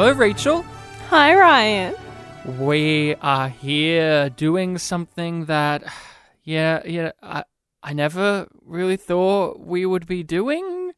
Hello, Rachel. Hi, Ryan. We are here doing something that, yeah, yeah, I, I never really thought we would be doing,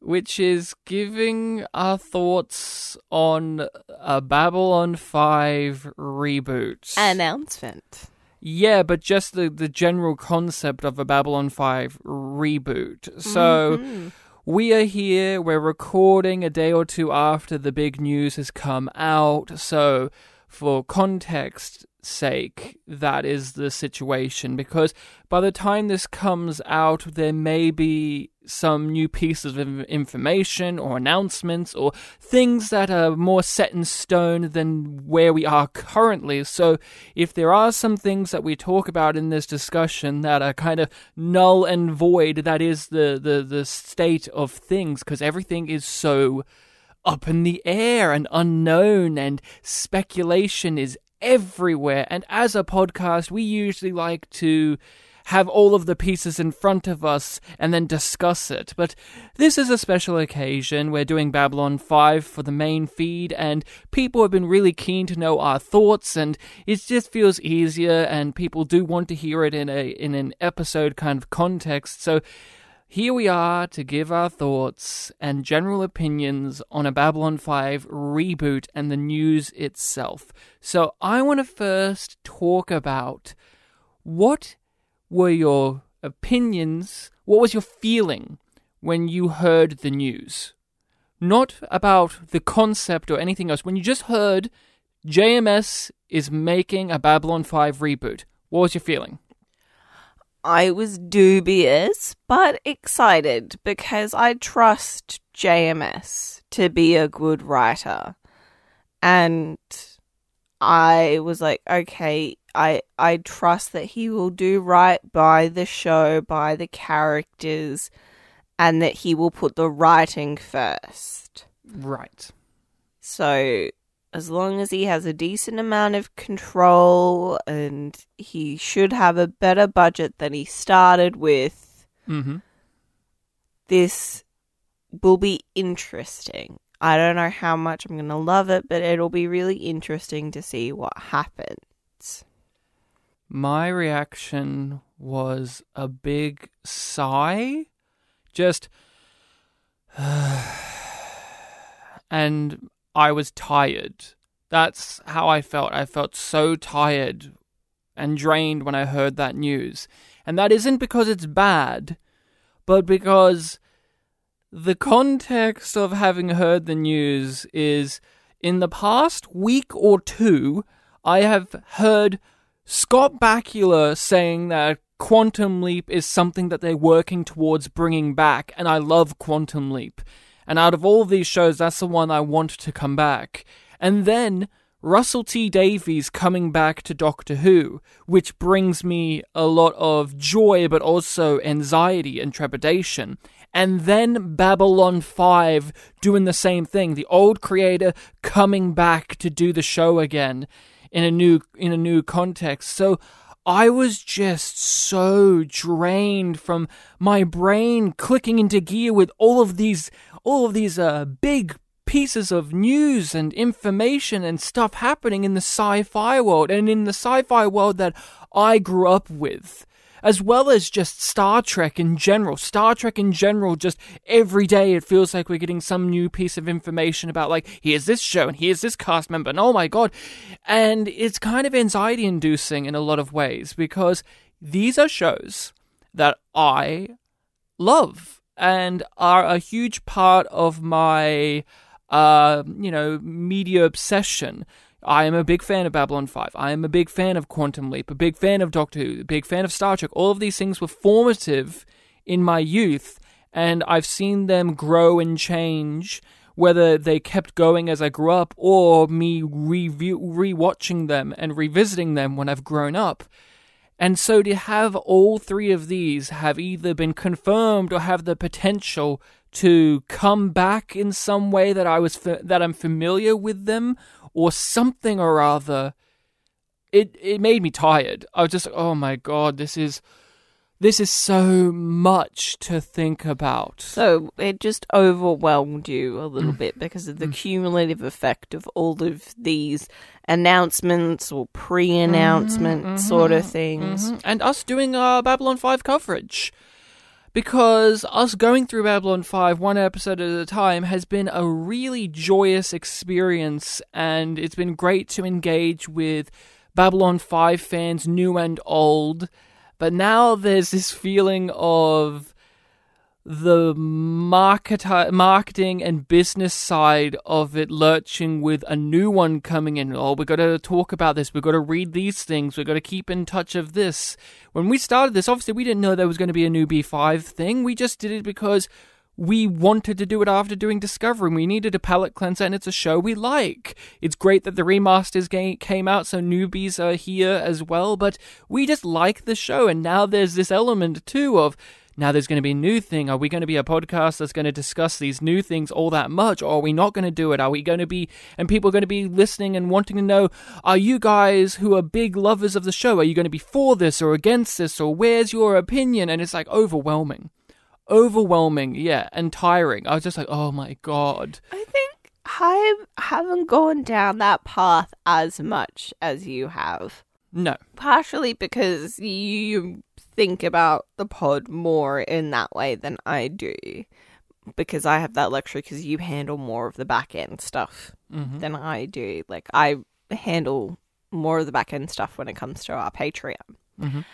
which is giving our thoughts on a Babylon 5 reboot. Announcement. yeah, but just the, the general concept of a Babylon 5 reboot. So. Mhm. We are here, we're recording a day or two after the big news has come out, so for context sake, that is the situation because by the time this comes out, there may be some new pieces of information or announcements or things that are more set in stone than where we are currently. So, if there are some things that we talk about in this discussion that are kind of null and void, that is the, the, the state of things because everything is so up in the air and unknown and speculation is everywhere. And as a podcast, we usually like to have all of the pieces in front of us and then discuss it. But this is a special occasion. We're doing Babylon 5 for the main feed, and people have been really keen to know our thoughts, and it just feels easier, and people do want to hear it in a in an episode kind of context. So here we are to give our thoughts and general opinions on a Babylon 5 reboot and the news itself. So I want to first talk about what were your opinions, what was your feeling when you heard the news? Not about the concept or anything else. When you just heard JMS is making a Babylon 5 reboot, what was your feeling? I was dubious but excited because I trust JMS to be a good writer. And I was like, okay, I I trust that he will do right by the show, by the characters, and that he will put the writing first. Right. So as long as he has a decent amount of control and he should have a better budget than he started with, Mm-hmm. this will be interesting. I don't know how much I'm going to love it, but it'll be really interesting to see what happens. My reaction was a big sigh. Just. and I was tired. That's how I felt. I felt so tired and drained when I heard that news. And that isn't because it's bad, but because the context of having heard the news is in the past week or two, I have heard Scott Bakula saying that Quantum Leap is something that they're working towards bringing back, and I love Quantum Leap. And out of all of these shows, that's the one I want to come back. And then Russell T Davies coming back to Doctor Who, which brings me a lot of joy but also anxiety and trepidation. And then Babylon 5 doing the same thing, the old creator coming back to do the show again in a new in a new context. So I was just so drained from my brain clicking into gear with all of these all of these uh, big pieces of news and information and stuff happening in the sci-fi world and in the sci-fi world that I grew up with as well as just Star Trek in general. Star Trek in general, just every day it feels like we're getting some new piece of information about, like, here's this show and here's this cast member, and oh my god. And it's kind of anxiety inducing in a lot of ways because these are shows that I love and are a huge part of my, uh, you know, media obsession. I am a big fan of Babylon 5. I am a big fan of Quantum Leap, a big fan of Doctor Who, a big fan of Star Trek. All of these things were formative in my youth, and I've seen them grow and change, whether they kept going as I grew up or me rewatching them and revisiting them when I've grown up. And so to have all three of these have either been confirmed or have the potential to come back in some way that I was fa- that I'm familiar with them or something or other it it made me tired. I was just oh my god, this is This is so much to think about. So it just overwhelmed you a little mm. bit because of the mm. cumulative effect of all of these announcements or pre announcement mm-hmm, sort of mm-hmm, things. Mhm. And us doing our Babylon 5 coverage. Because us going through Babylon 5 one episode at a time has been a really joyous experience, and it's been great to engage with Babylon 5 fans, new and old. But now there's this feeling of the market, marketing and business side of it lurching with a new one coming in. Oh, we've got to talk about this. We've got to read these things. We've got to keep in touch of this. When we started this, obviously, we didn't know there was going to be a new B5 thing. We just did it because we wanted to do it after doing Discovery. We needed a palate cleanser, and it's a show we like. It's great that the remasters came out, so newbies are here as well, but we just like the show, and now there's this element too of now there's going to be a new thing. Are we going to be a podcast that's going to discuss these new things all that much? Or are we not going to do it? Are we going to be, and people are going to be listening and wanting to know, are you guys who are big lovers of the show, are you going to be for this or against this? Or where's your opinion? And it's like overwhelming. Overwhelming, yeah, and tiring. I was just like, oh my god. I think I haven't gone down that path as much as you have. No. Partially because you think about the pod more in that way than I do. Because I have that luxury because you handle more of the back end stuff hmm than I do. Like, I handle more of the back end stuff when it comes to our Patreon. Mhm.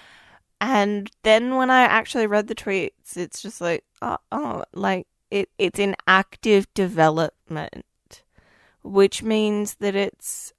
And then when I actually read the tweets, it's just like, oh, oh like it, it's in active development, which means that it's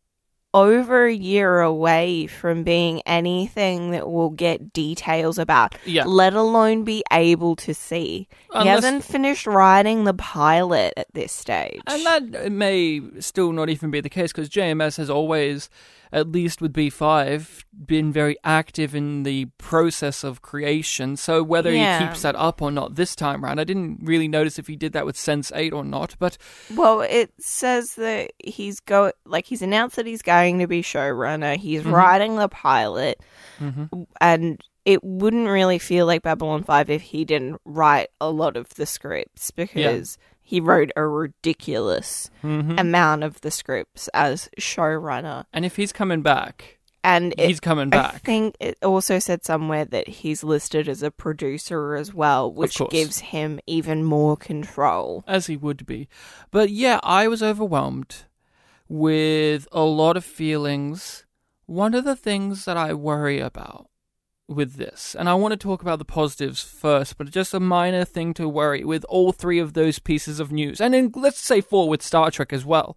over a year away from being anything that we'll get details about, Yeah. let alone be able to see. he hasn't finished writing the pilot at this stage. And that may still not even be the case because JMS has always, at least with B5, been very active in the process of creation. So whether Yeah. he keeps that up or not this time round, I didn't really notice if he did that with Sense 8 or not. But Well, it says that he's go like he's announced that he's going to be showrunner. He's Mhm. writing the pilot, Mhm. and it wouldn't really feel like Babylon Five if he didn't write a lot of the scripts because he wrote a ridiculous Mhm. amount of the scripts as showrunner. and if he's coming back, And it, he's coming back. I think it also said somewhere that he's listed as a producer as well, which gives him even more control. as he would be. But yeah, I was overwhelmed with a lot of feelings. One of the things that I worry about with this, and I want to talk about the positives first, but just a minor thing to worry with all three of those pieces of news, and then let's say four with Star Trek as well.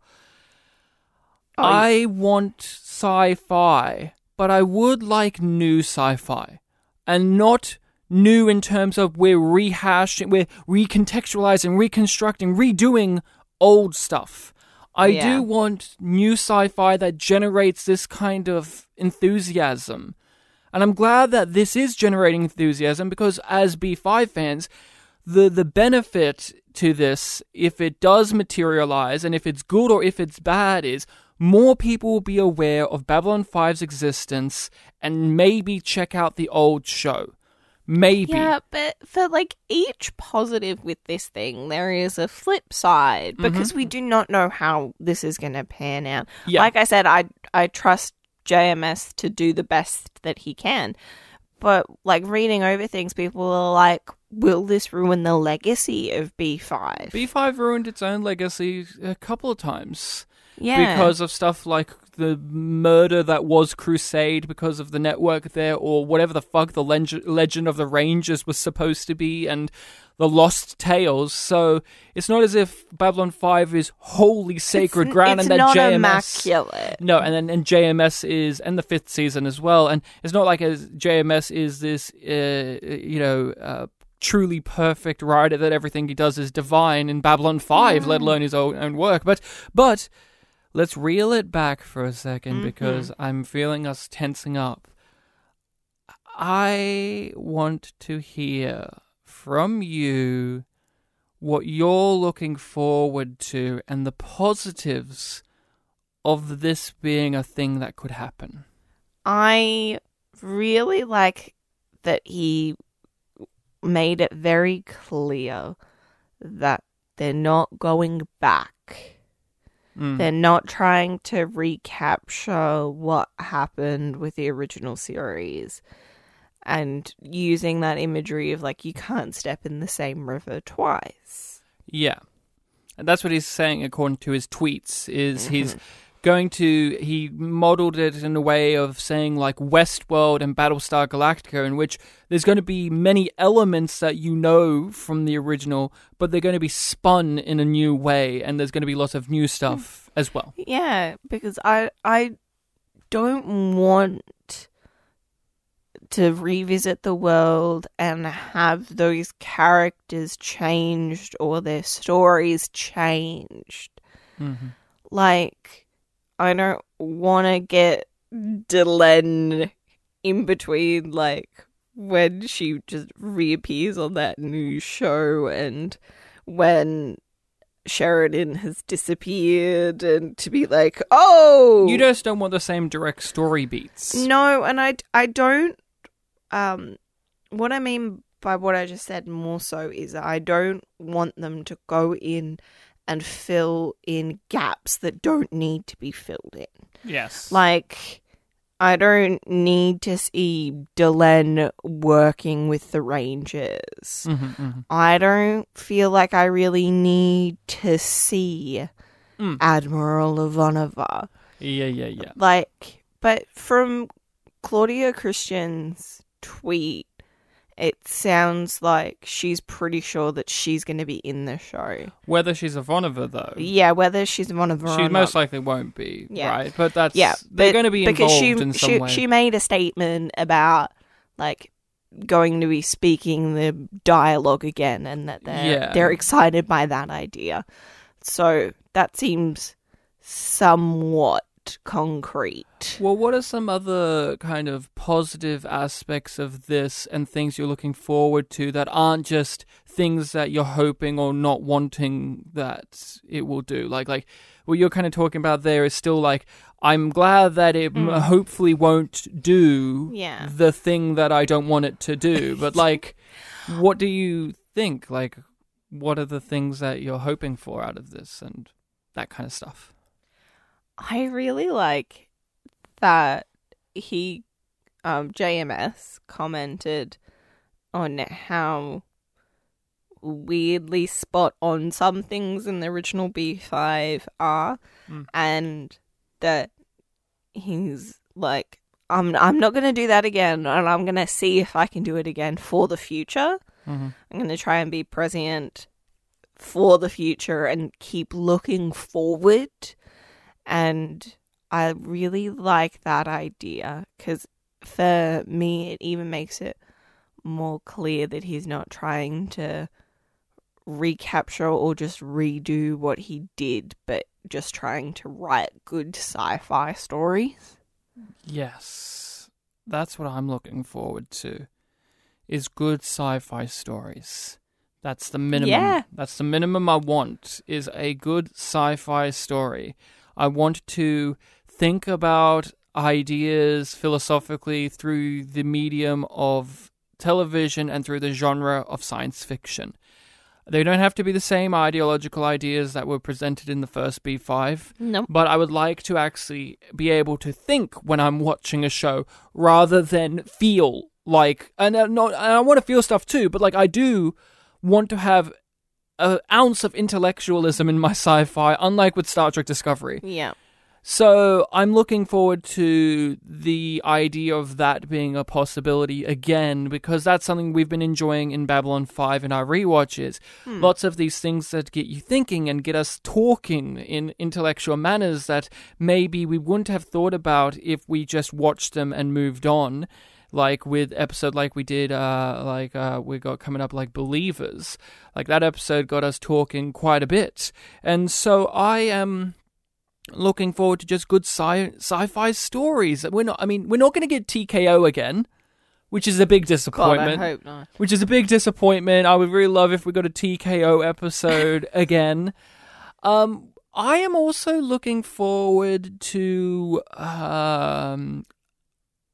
Oh, I want sci fi, but I would like new sci fi. And not new in terms of we're rehashing, we're recontextualizing, reconstructing, redoing old stuff. I Yeah. do want new sci fi that generates this kind of enthusiasm. And I'm glad that this is generating enthusiasm because as B5 fans, the the benefit to this, if it does materialize and if it's good or if it's bad, is more people will be aware of Babylon 5's existence and maybe check out the old show. Maybe. Yeah, but for like each positive with this thing, there is a flip side because mm-hmm. we do not know how this is going to pan out. Yeah. Like I said, I I trust JMS to do the best that he can. But like reading over things, people are like, will this ruin the legacy of B5? B5 ruined its own legacy a couple of times. yeah. because of stuff like the murder that was Crusade because of the network there, or whatever the fuck the leg- Legend of the Rangers was supposed to be, and the Lost Tales. So it's not as if Babylon Five is holy sacred it's, ground, it's and that not JMS. immaculate. No, and then and JMS is and the fifth season as well, and it's not like as JMS is this, uh, you know. Uh, Truly perfect writer that everything he does is divine in Babylon Five, let alone his own, own work. But but let's reel it back for a 2nd mm-hmm. because I'm feeling us tensing up. I want to hear from you what you're looking forward to and the positives of this being a thing that could happen. I really like that he made it very clear that they're not going back. Mm. They're not trying to recapture what happened with the original series and using that imagery of like you can't step in the same river twice. Yeah. And that's what he's saying according to his tweets is he's going to he modeled it in a way of saying like Westworld and Battlestar Galactica in which there's going to be many elements that you know from the original but they're going to be spun in a new way and there's going to be lots of new stuff as well. Yeah, because I I don't want to revisit the world and have those characters changed or their stories changed. Mm-hmm. Like I don't want to get Delenn in between like when she just reappears on that new show and when Sheridan has disappeared and to be like, oh, You just don't want the same direct story beats. no, and I I don't um what I mean by what I just said more so is I don't want them to go in and fill in gaps that don't need to be filled in. Yes. Like I don't need to see Delenn working with the Rangers. Mhm, mhm. I don't feel like I really need to see Mm. Admiral Ivanova. Yeah, yeah, yeah. Like, but from Claudia Christian's tweet, it sounds like she's pretty sure that she's going to be in the show. Whether she's a Ivanova though, Yeah, whether she's a of she or most not. likely won't be, Yeah. right? But that's yeah, they're going to be because involved she, in some she, way. She made a statement about like going to be speaking the dialogue again, and that they're Yeah. they're excited by that idea. So that seems somewhat concrete. Well, what are some other kind of positive aspects of this and things you're looking forward to that aren't just things that you're hoping or not wanting that it will do? Like, like what you're kind of talking about there is still like, I'm glad that it m Mm. hopefully won't do Yeah. the thing that I don't want it to do. But like, what do you think? Like, what are the things that you're hoping for out of this and that kind of stuff? I really like that he, um, JMS commented on how weirdly spot on some things in the original B5 are, Mm. and that he's like, I'm, I'm not going to do that again, and I'm going to see if I can do it again for the future. hmm I'm going to try and be prescient for the future and keep looking forward. And I really like that idea because for me, it even makes it more clear that he's not trying to recapture or just redo what he did, but just trying to write good sci fi stories. Yes, that's what I'm looking forward to. Is good sci-fi stories. That's the minimum. Yeah. That's the minimum I want. Is a good sci-fi story. I want to think about ideas philosophically through the medium of television and through the genre of science fiction. They don't have to be the same ideological ideas that were presented in the first B5 No. but I would like to actually be able to think when I'm watching a show rather than feel like and uh, not and I want to feel stuff too, but like I do want to have an ounce of intellectualism in my sci-fi, unlike with Star Trek Discovery. Yeah. So I'm looking forward to the idea of that being a possibility again because that's something we've been enjoying in Babylon 5 in our rewatches. Hmm. Lots of these things that get you thinking and get us talking in intellectual manners that maybe we wouldn't have thought about if we just watched them and moved on. Like with episode like we did, uh, like uh, we got coming up like Believers, like that episode got us talking quite a bit, and so I am looking forward to just good sci- sci-fi stories. We're not. I mean, we're not going to get TKO again, which is a big God, I disappointment. hope not. which is a big disappointment. I would really love if we got a TKO episode again. Um, I am also looking forward to um,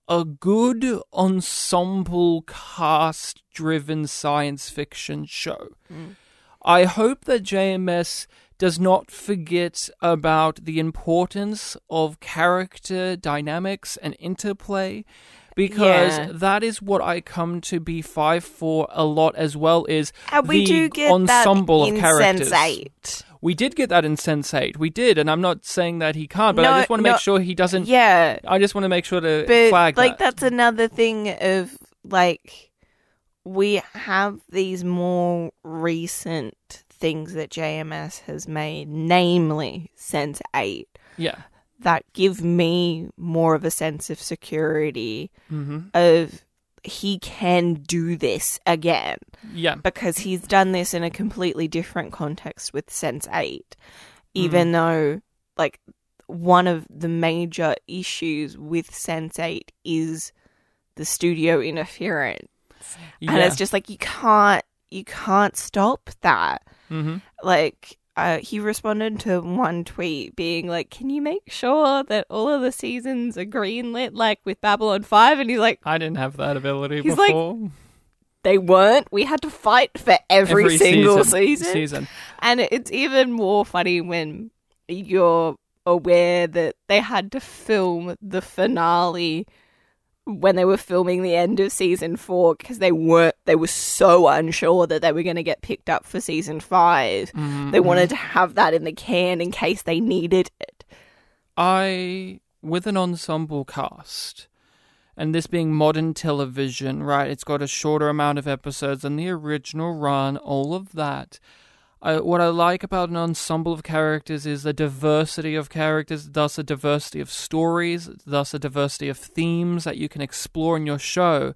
a good ensemble cast driven science fiction show. Mm. I hope that JMS does not forget about the importance of character dynamics and interplay because Yeah. that is what I come to B5 for a lot as well is And we the do get ensemble that of characters. Sense8. We did get that in Sense8. We did, and I'm not saying that he can't, but I just want to no. make sure he doesn't. Yeah, I just want to make sure to but flag like that. that's another thing of like we have these more recent things that JMS has made, namely Sense Eight, Yeah. that give me more of a sense of security hmm of he can do this again. Yeah. because he's done this in a completely different context with Sense 8 even though like one of the major issues with Sense 8 is the studio interference. Yeah. and it's just like you can't you can't stop that. Hmm like uh, he responded to one tweet being like, "Can you make sure that all of the seasons are greenlit like with Babylon 5?" And he's like, I didn't have that ability He's like, "They weren't. We had to fight for every, single season." season. And it's even more funny when you're aware that they had to film the finale when they were filming the end of season four because they weren't they were so unsure that they were going to get picked up for season 5 Mhm, they wanted to have that in the can in case they needed it I, with an ensemble cast, and this being modern television, right? It's got a shorter amount of episodes than the original run, all of that. I, what I like about an ensemble of characters is the diversity of characters, thus a diversity of stories, thus a diversity of themes that you can explore in your show.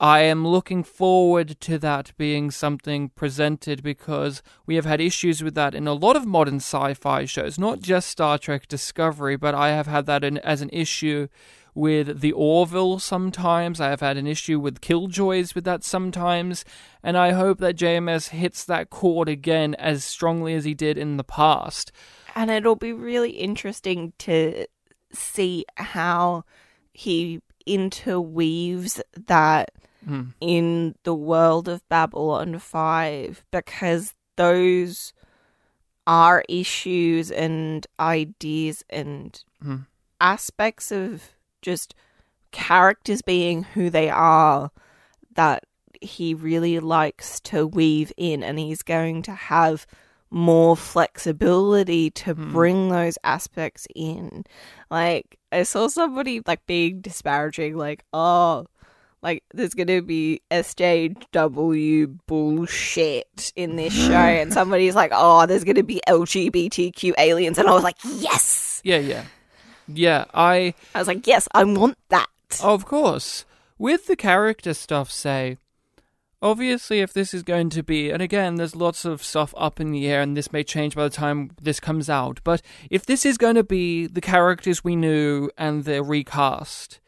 I am looking forward to that being something presented because we have had issues with that in a lot of modern sci fi shows, not just Star Trek Discovery, but I have had that in, as an issue with The Orville sometimes. I have had an issue with Killjoys with that sometimes. And I hope that JMS hits that chord again as strongly as he did in the past. and it'll be really interesting to see how he interweaves that Hmm. in the world of Babylon 5 because those are issues and ideas and Hmm. aspects of just characters being who they are that he really likes to weave in and he's going to have more flexibility to Hmm. bring those aspects in like i saw somebody like being disparaging like oh like there's gonna be SJW bullshit in this show, and somebody's like, "Oh, there's gonna be LGBTQ aliens," and I was like, "Yes!" Yeah, yeah. Yeah, I. I was like, "Yes, I want that." Of course. With the character stuff, say, obviously, if this is going to be, and again, there's lots of stuff up in the air, and this may change by the time this comes out, but if this is going to be the characters we knew and they're recast,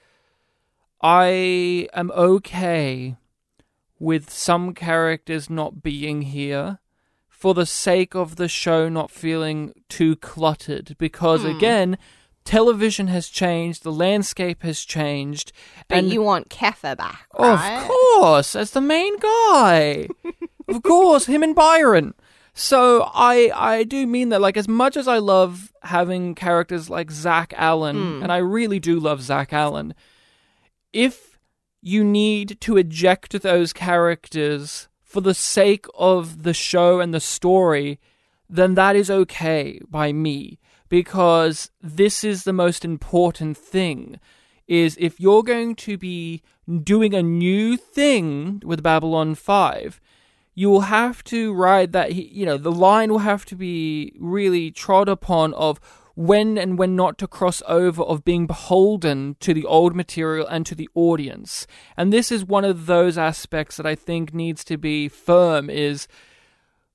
I am okay with some characters not being here for the sake of the show not feeling too cluttered, because Hmm. again, television has changed, the landscape has changed, But and you want Keffer back, right? of course, as the main guy. of course, him and Byron. So I I do mean that like as much as I love having characters like Zach Allen, Hmm. and I really do love Zach Allen, if you need to eject those characters for the sake of the show and the story, then that is okay by me because this is the most important thing is if you're going to be doing a new thing with Babylon 5 you will have to ride that you know the line will have to be really trod upon of when and when not to cross over of being beholden to the old material and to the audience. And this is one of those aspects that i think needs to be firm is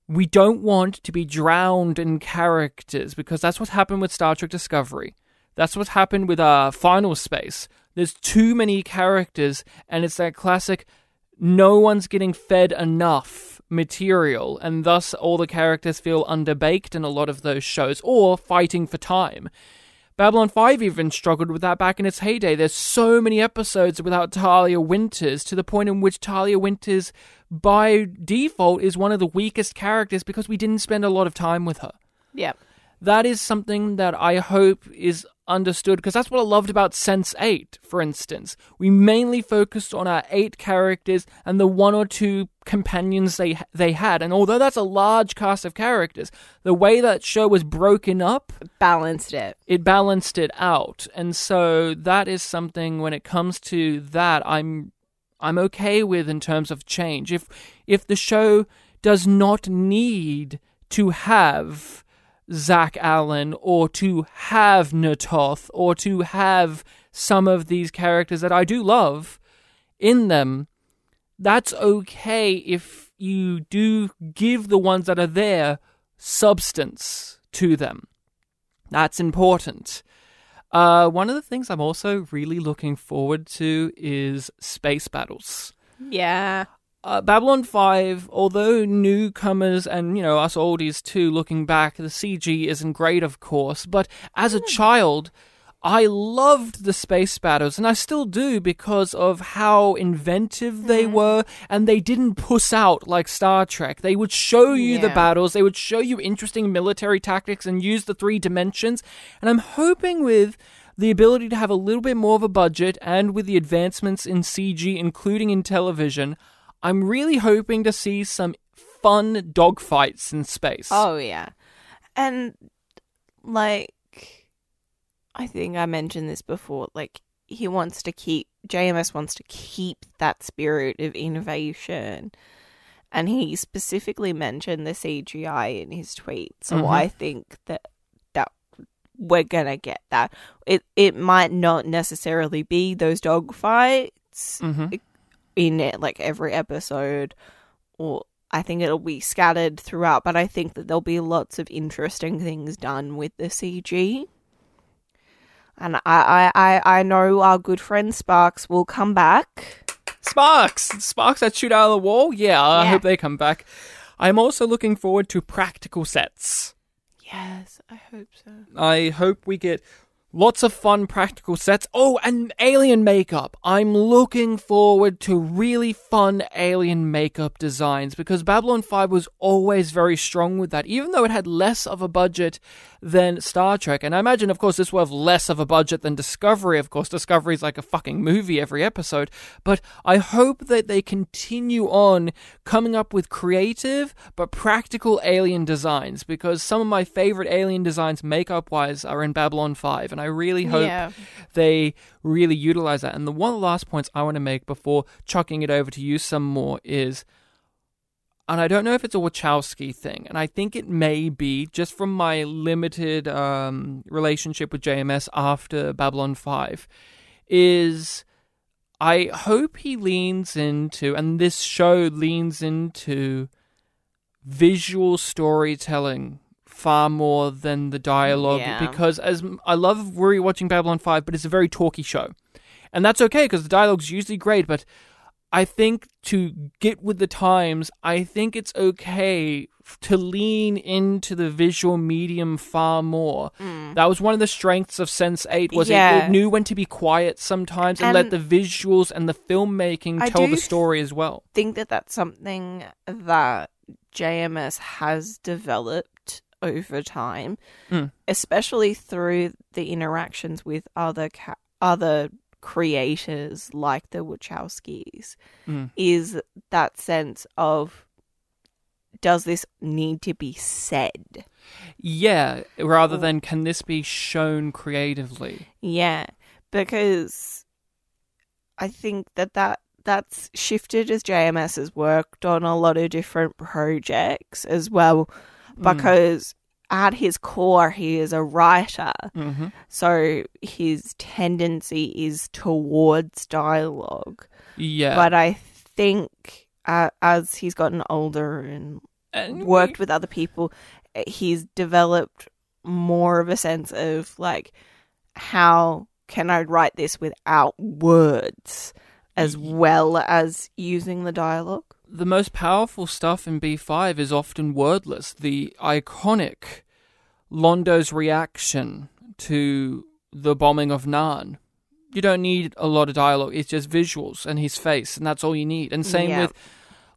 we don't want to be drowned in characters because that's what happened with star trek discovery that's what happened with uh, final space there's too many characters and it's that classic no one's getting fed enough material, and thus all the characters feel underbaked in a lot of those shows, or fighting for time. Babylon 5 even struggled with that back in its heyday. There's so many episodes without Talia Winters to the point in which Talia Winters, by default, is one of the weakest characters because we didn't spend a lot of time with her. Yeah. That is something that I hope is understood because that's what I loved about Sense 8, for instance. We mainly focused on our eight characters and the one or two companions they they had. And although that's a large cast of characters, the way that show was broken up, Balanced it. it balanced it out. And so that is something when it comes to that I'm I'm okay with in terms of change. If if the show does not need to have Zach Allen or to have Na'Toth or to have some of these characters that I do love in them, that's okay if you do give the ones that are there substance to them. That's important. Uh, one of the things I'm also really looking forward to is space battles. Yeah. Uh, Babylon 5, although newcomers and, you know, us oldies too, looking back, the CG isn't great, of course, but as a child, I loved the space battles, and I still do because of how inventive they were, and they didn't puss out like Star Trek. They would show you the battles, they would show you interesting military tactics and use the three dimensions, and I'm hoping with the ability to have a little bit more of a budget and with the advancements in CG, including in television, I'm really hoping to see some fun dogfights in space. Oh yeah. And like I think I mentioned this before, like he wants to keep JMS wants to keep that spirit of innovation. And he specifically mentioned the CGI in his tweet. So Mhm. I think that that we're gonna get that. It it might not necessarily be those dog fights Mhm. In it, like every episode, or I think it'll be scattered throughout. But I think that there'll be lots of interesting things done with the CG. And I, I, I, I know our good friend Sparks will come back. Sparks! Sparks that shoot out of the wall? Yeah, I Yeah. hope they come back. I'm also looking forward to practical sets. Yes, I hope so. I hope we get lots of fun practical sets. Oh, and alien makeup. I'm looking forward to really fun alien makeup designs because Babylon 5 was always very strong with that, even though it had less of a budget than Star Trek. And I imagine, of course, this will have less of a budget than Discovery. Of course, Discovery is like a fucking movie every episode. But I hope that they continue on coming up with creative but practical alien designs because some of my favorite alien designs, makeup wise, are in Babylon 5. And I really hope Yeah. they really utilize that. And the one last points I want to make before chucking it over to you some more is. And I don't know if it's a Wachowski thing, and I think it may be just from my limited um, relationship with JMS after Babylon 5, is I hope he leans into, and this show leans into visual storytelling far more than the dialogue Yeah. because as I love rewatching Babylon 5 but it's a very talky show. And that's okay because the dialogue's usually great but I think to get with the times, I think it's okay to lean into the visual medium far more. Mm. That was one of the strengths of Sense 8 was it, Yeah. it knew when to be quiet sometimes and, let the visuals and the filmmaking I tell the story as well. think that that's something that JMS has developed over time, Mm. especially through the interactions with other ca- other creators like the Wachowskis. Mm. Is that sense of does this need to be said? Yeah, rather than can this be shown creatively? Yeah, because I think that that that's shifted as JMS has worked on a lot of different projects as well. Because at his core, he is a writer, hmm so his tendency is towards dialogue. Yeah, But I think uh, as he's gotten older and And worked with other people, he's developed more of a sense of like, how can I write this without words as well as using the dialogue? The most powerful stuff in B5 is often wordless. The iconic Londo's reaction to the bombing of Narn. You don't need a lot of dialogue. It's just visuals and his face, and that's all you need. And same Yeah. with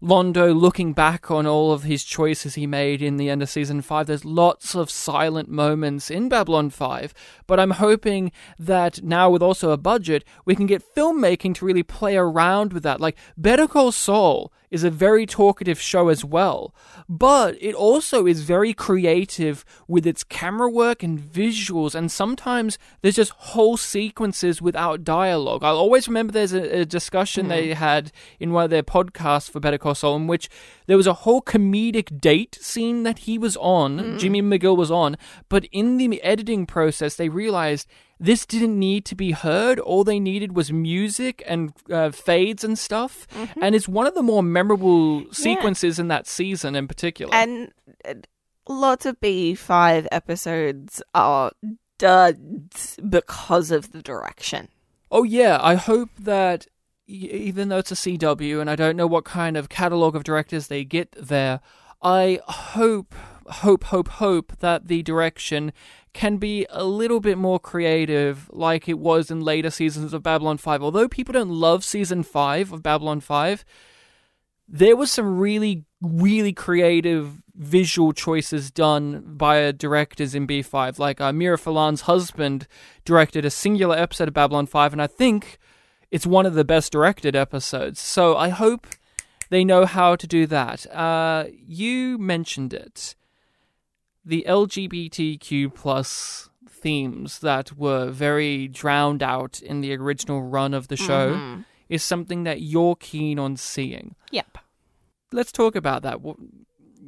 Londo looking back on all of his choices he made in the end of season five. There's lots of silent moments in Babylon 5, but I'm hoping that now with also a budget, we can get filmmaking to really play around with that. Like Better Call Saul is a very talkative show as well, but it also is very creative with its camera work and visuals, and sometimes there's just whole sequences without dialogue. I'll always remember there's a, a discussion mm-hmm. they had in one of their podcasts for Better Call In which there was a whole comedic date scene that he was on, Jimmy McGill was on, but in the editing process, they realized this didn't need to be heard. All they needed was music and uh, fades and stuff. And it's one of the more memorable sequences in that season in particular. And uh, lots of B5 episodes are duds because of the direction. Oh yeah, I hope that even though it's a CW and I don't know what kind of catalog of directors they get there, I hope hope hope hope that the direction can be a little bit more creative like it was in later seasons of Babylon 5. Although people don't love season 5 of Babylon 5, there was some really really creative visual choices done by directors in B5 like uh, Mira Furlan's husband directed a singular episode of Babylon 5 and I think it's one of the best directed episodes so I hope they know how to do that uh, you mentioned it the LGBTQ plus themes that were very drowned out in the original run of the show is something that you're keen on seeing Yep. let's talk about that.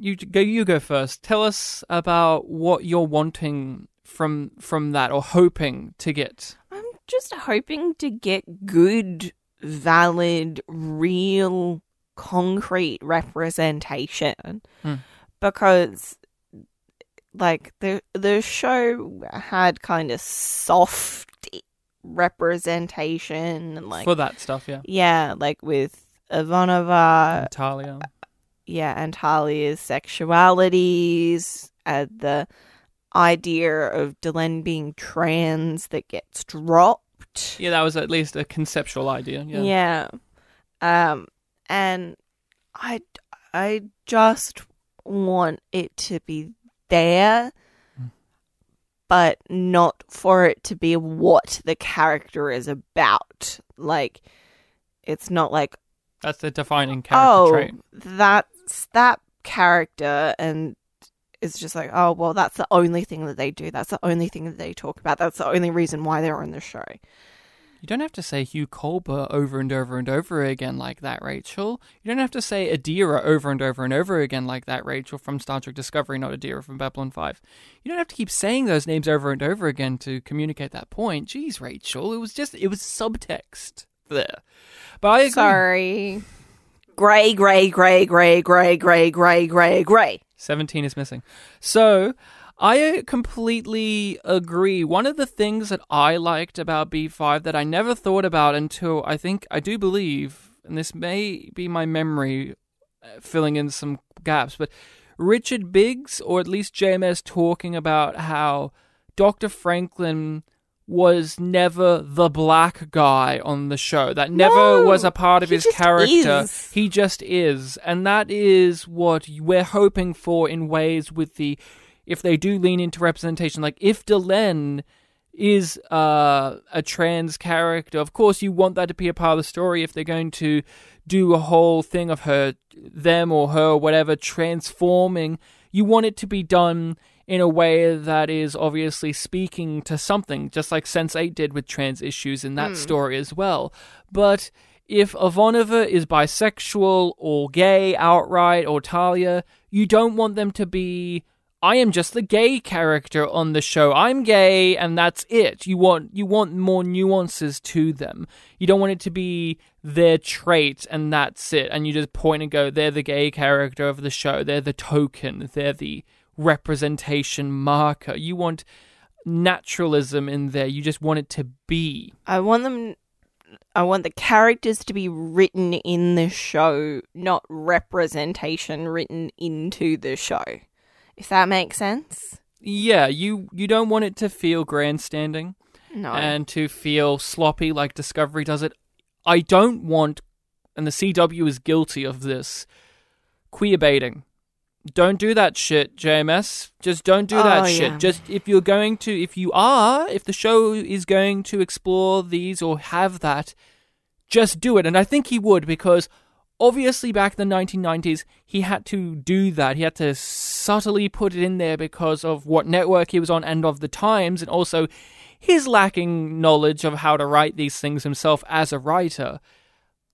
You go. You go first. Tell us about what you're wanting from from that, or hoping to get. Just hoping to get good, valid, real, concrete representation Hmm. because like the the show had kind of soft representation like for that stuff. Yeah, yeah, like with Ivanova, Natalia. yeah, and Talia's sexualities, uh, the idea of Delenn being trans that gets dropped. Yeah, that was at least a conceptual idea. Yeah. Yeah. Um, and I, I just want it to be there, but not for it to be what the character is about. Like, it's not like, That's the defining character oh, trait. that's that character, and it's just like, oh, well, that's the only thing that they do. That's the only thing that they talk about. That's the only reason why they're on the show. You don't have to say Hugh Culber over and over and over again like that, Rachel. You don't have to say Adira over and over and over again like that, Rachel, from Star Trek Discovery, not Adira from Babylon 5. You don't have to keep saying those names over and over again to communicate that point. Jeez, Rachel, it was just, it was subtext there. But I agree. Sorry. Grey, grey, grey, grey, grey, grey, grey, grey, grey. 17 is missing. So, I completely agree. One of the things that I liked about B5 that I never thought about until I think, I do believe, and this may be my memory uh, filling in some gaps, but Richard Biggs, or at least JMS, talking about how Dr. Franklin was never the black guy on the show. That never No, was a part of his character. is. He just is. And that is what we're hoping for in ways with the if they do lean into representation. Like if Delenn is uh, a trans character, of course you want that to be a part of the story if they're going to do a whole thing of her them or her whatever transforming, you want it to be done in a way that is obviously speaking to something, just like Sense 8 did with trans issues in that hmm. story as well. But if Ivanova is bisexual or gay outright or Talia, you don't want them to be I am just the gay character on the show. I'm gay and that's it. You want you want more nuances to them. You don't want it to be their trait and that's it. And you just point and go, they're the gay character of the show. They're the token. They're the representation marker. You want naturalism in there. You just want it to be. I want them. I want the characters to be written in the show, not representation written into the show. If that makes sense. yeah, you you don't want it to feel grandstanding No. and to feel sloppy like Discovery does it. I don't want, and the CW is guilty of this, queer baiting. Don't do that shit, JMS. Just don't do that Oh, shit. yeah. Just if you're going to, if you are, if the show is going to explore these or have that, just do it. And I think he would because obviously back in the 1990s, he had to do that. He had to subtly put it in there because of what network he was on and of the times, and also his lacking knowledge of how to write these things himself as a writer.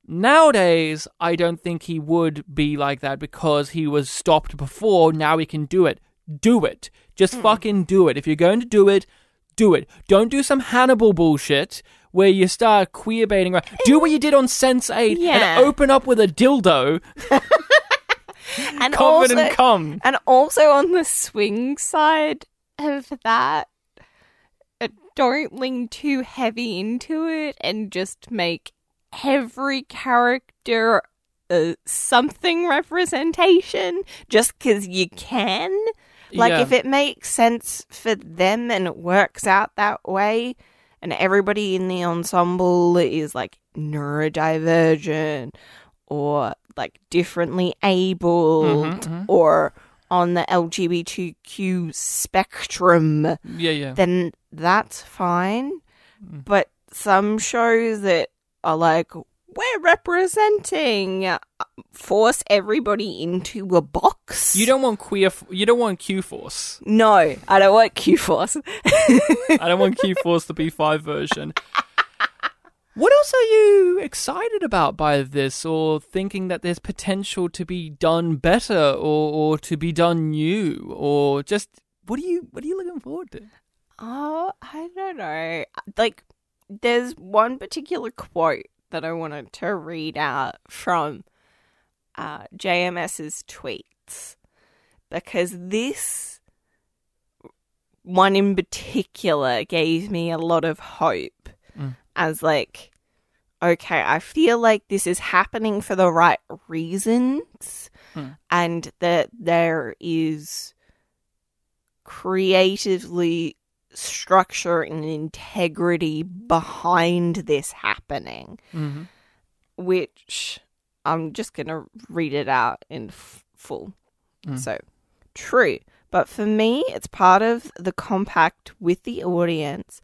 Nowadays, I don't think he would be like that because he was stopped before. Now he can do it. Do it. Just fucking do it. If you're going to do it, do it. Don't do some Hannibal bullshit where you start queer baiting. Do what you did on Sense 8 Yeah. and open up with a dildo and covered also, cum. and also on the swing side of that, uh, don't lean too heavy into it and just make every character uh, something representation just because you can. Like, Yeah. if it makes sense for them and it works out that way, and everybody in the ensemble is like neurodivergent or like differently abled Mhm, mhm. or on the LGBTQ spectrum, Yeah, yeah. then that's fine. But some shows that are like, we're representing, uh, force everybody into a box. You don't want queer. F- you don't want Q Force. No, I don't want Q Force. I don't want Q Force the B5 version. What else are you excited about by this, or thinking that there's potential to be done better, or, or to be done new, or just what are you what are you looking forward to? Oh, I don't know. Like, there's one particular quote that I wanted to read out from uh, JMS's tweets because this one in particular gave me a lot of hope Mm. as like okay i feel like this is happening for the right reasons Mm. and that there is creatively structure and integrity behind this happening Mm-hmm. which i'm just going to read it out in f- full Mm. so true but for me it's part of the compact with the audience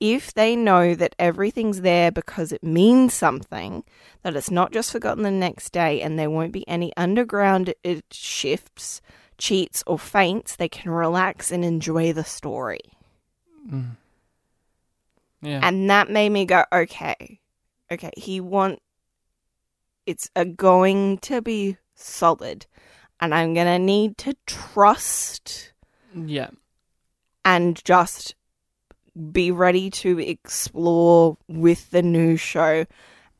if they know that everything's there because it means something that it's not just forgotten the next day and there won't be any underground uh, shifts cheats or feints they can relax and enjoy the story Mm. Yeah. and that made me go okay okay he want it's a going to be solid and i'm gonna need to trust yeah. and just be ready to explore with the new show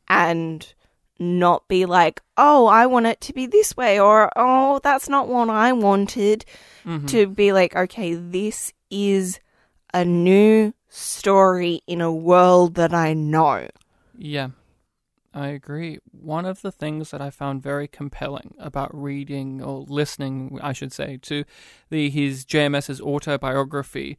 and not be like oh i want it to be this way or oh that's not what i wanted Mhm. to be like, okay, this is a new story in a world that I know. Yeah, I agree. One of the things that I found very compelling about reading or listening, I should say, to the his JMS's autobiography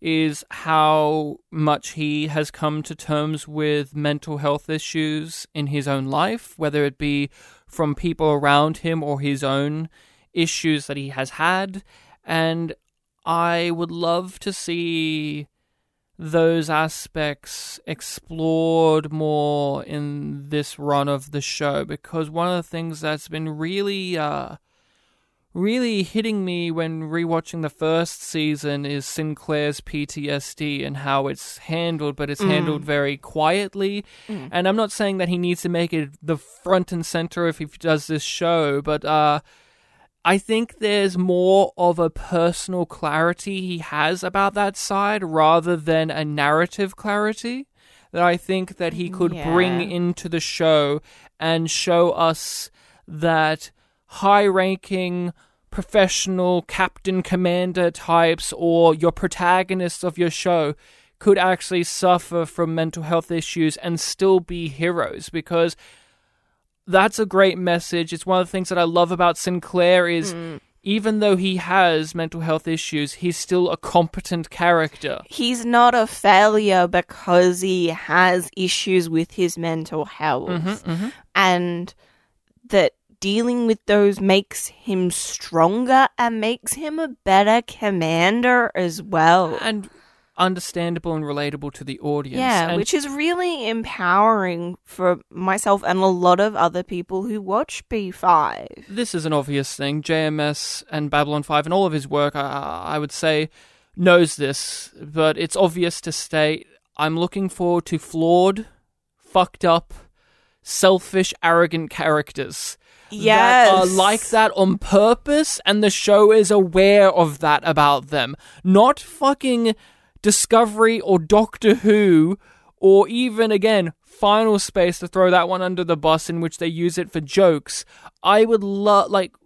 is how much he has come to terms with mental health issues in his own life, whether it be from people around him or his own issues that he has had. And I would love to see those aspects explored more in this run of the show because one of the things that's been really uh really hitting me when rewatching the first season is Sinclair's PTSD and how it's handled but it's handled very quietly. And I'm not saying that he needs to make it the front and center if he does this show but uh I think there's more of a personal clarity he has about that side rather than a narrative clarity that I think that he could bring into the show and show us that high-ranking professional captain commander types or your protagonists of your show could actually suffer from mental health issues and still be heroes because that's a great message. It's one of the things that I love about Sinclair is even though he has mental health issues, he's still a competent character. He's not a failure because he has issues with his mental health. Mm-hmm, And that dealing with those makes him stronger and makes him a better commander as well. And understandable and relatable to the audience. Yeah, And which is really empowering for myself and a lot of other people who watch B5. this is an obvious thing. JMS and Babylon 5 and all of his work, I, I would say, knows this, but it's obvious to state I'm looking forward to flawed, fucked up, selfish, arrogant characters. Yes. That are like that on purpose, and the show is aware of that about them. Not fucking Discovery or Doctor Who, or even, again, Final Space to throw that one under the bus in which they use it for jokes. I would love, like,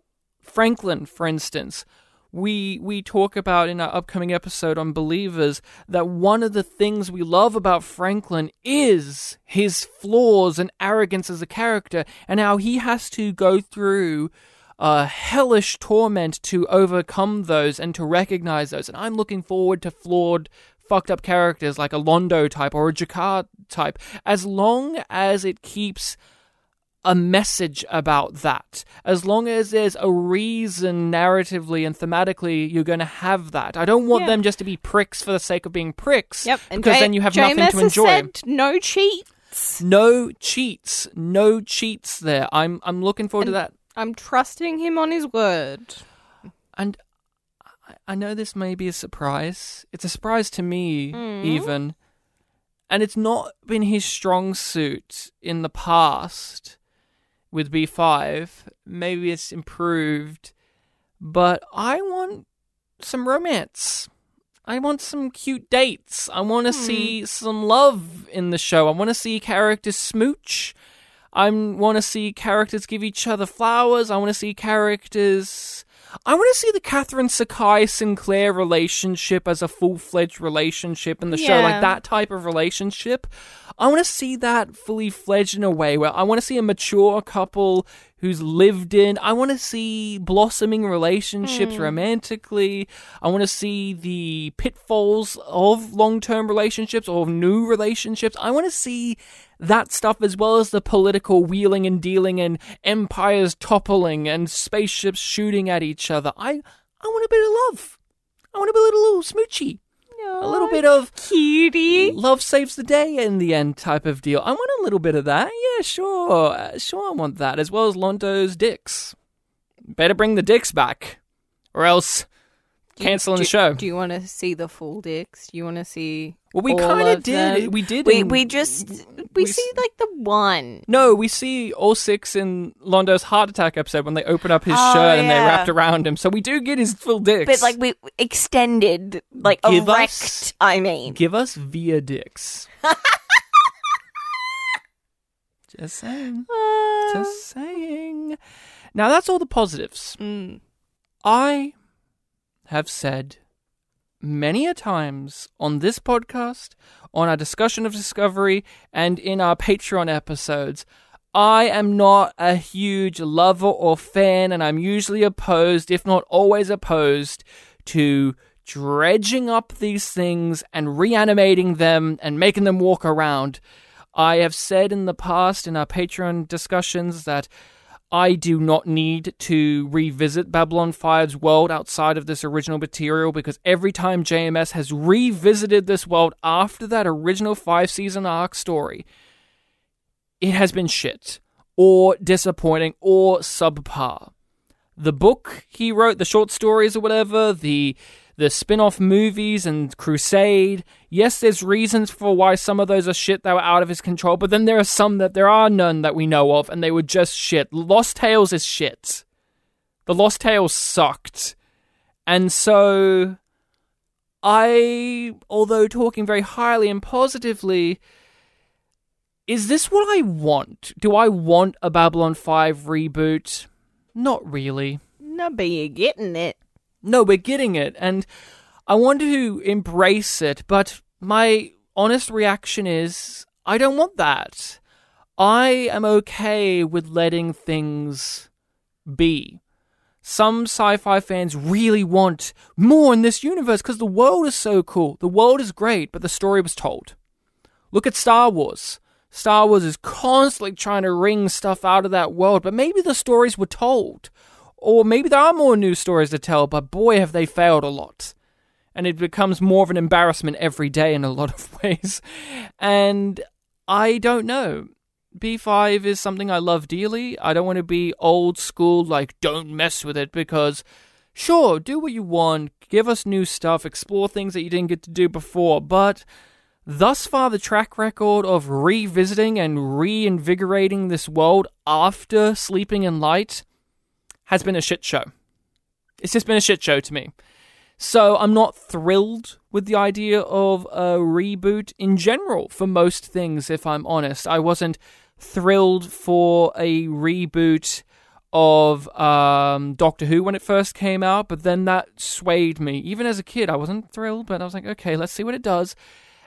Franklin, for instance. We we talk about in our upcoming episode on Believers that one of the things we love about Franklin is his flaws and arrogance as a character, and how he has to go through uh, hellish torment to overcome those and to recognize those. And I'm looking forward to flawed, fucked up characters like a Londo type or a G'Kar type, as long as it keeps a message about that. As long as there's a reason narratively and thematically you're going to have that. I don't want Yeah. them just to be pricks for the sake of being pricks. Yep. And because J- then you have JMS nothing to enjoy. said no cheats. No cheats. No cheats there. I'm I'm looking forward to that. I'm trusting him on his word. And I, know this may be a surprise. It's a surprise to me, Mm. even. And it's not been his strong suit in the past with B5. Maybe it's improved. But I want some romance. I want some cute dates. I want to see some love in the show. I want to see characters smooch. I want to see characters give each other flowers. I want to see characters. I want to see the Catherine Sakai Sinclair relationship as a full fledged relationship in the show, like that type of relationship. I want to see that fully fledged in a way where I want to see a mature couple who's lived in. I want to see blossoming relationships hmm. romantically. I want to see the pitfalls of long term relationships or new relationships. I want to see that stuff as well as the political wheeling and dealing and empires toppling and spaceships shooting at each other. I I want a bit of love. I want a bit, a little smoochy. A little bit of cutie. love saves the day in the end type of deal. I want a little bit of that. Yeah, sure. Uh, Sure, I want that. As well as Londo's dicks. Better bring the dicks back. Or else canceling do, the show. Do you want to see the full dicks? Do you want to see? well, we kind of of did. them? We did. We in- we just we, we see s- like the one. No, we see all six in Londo's heart attack episode when they open up his Oh, shirt and they yeah. wrapped around him. So we do get his full dicks. But like we extended, like Give erect. us- I mean, give us via dicks. Just saying. Uh, Just saying. Now that's all the positives. mm, I have said many a times on this podcast, on our discussion of Discovery, and in our Patreon episodes. I am not a huge lover or fan, and I'm usually opposed, if not always opposed, to dredging up these things and reanimating them and making them walk around. I have said in the past in our Patreon discussions that I do not need to revisit Babylon 5's world outside of this original material because every time JMS has revisited this world after that original five season arc story, it has been shit or disappointing or subpar. The book he wrote, the short stories or whatever, the the spin-off movies and Crusade. Yes, there's reasons for why some of those are shit that were out of his control, but then there are some that there are none that we know of, and they were just shit. Lost Tales is shit. The Lost Tales sucked. And so I although talking very highly and positively, is this what I want? Do I want a Babylon 5 reboot? Not really. no, but you're getting it. No, we're getting it, and I want to embrace it, but my honest reaction is I don't want that. I am okay with letting things be. some sci-fi fans really want more in this universe because the world is so cool. The world is great, but the story was told. Look at Star Wars. Star Wars is constantly trying to wring stuff out of that world, but maybe the stories were told. Or maybe there are more new stories to tell, but boy, have they failed a lot. And it becomes more of an embarrassment every day in a lot of ways. And I don't know. B5 is something I love dearly. I don't want to be old school, like, don't mess with it, because sure, do what you want, give us new stuff, explore things that you didn't get to do before, but thus far, the track record of revisiting and reinvigorating this world after Sleeping in Light has been a shit show. It's just been a shit show to me. So I'm not thrilled with the idea of a reboot in general for most things, if I'm honest. I wasn't thrilled for a reboot of um, Doctor Who when it first came out, but then that swayed me. Even as a kid, I wasn't thrilled, but I was like, okay, let's see what it does.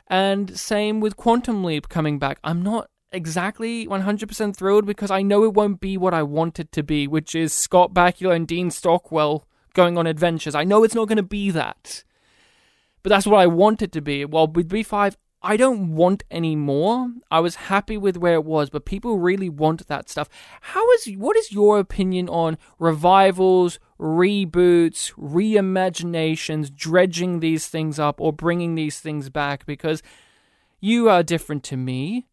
And same with Quantum Leap coming back. I'm not exactly 100% thrilled because I know it won't be what I want it to be, which is Scott Bakula and Dean Stockwell going on adventures. I know it's not going to be that. But that's what I want it to be. Well, with B5, I don't want any more. I was happy with where it was, but people really want that stuff. How is what is your opinion on revivals, reboots, reimaginations, dredging these things up or bringing these things back because you are different to me.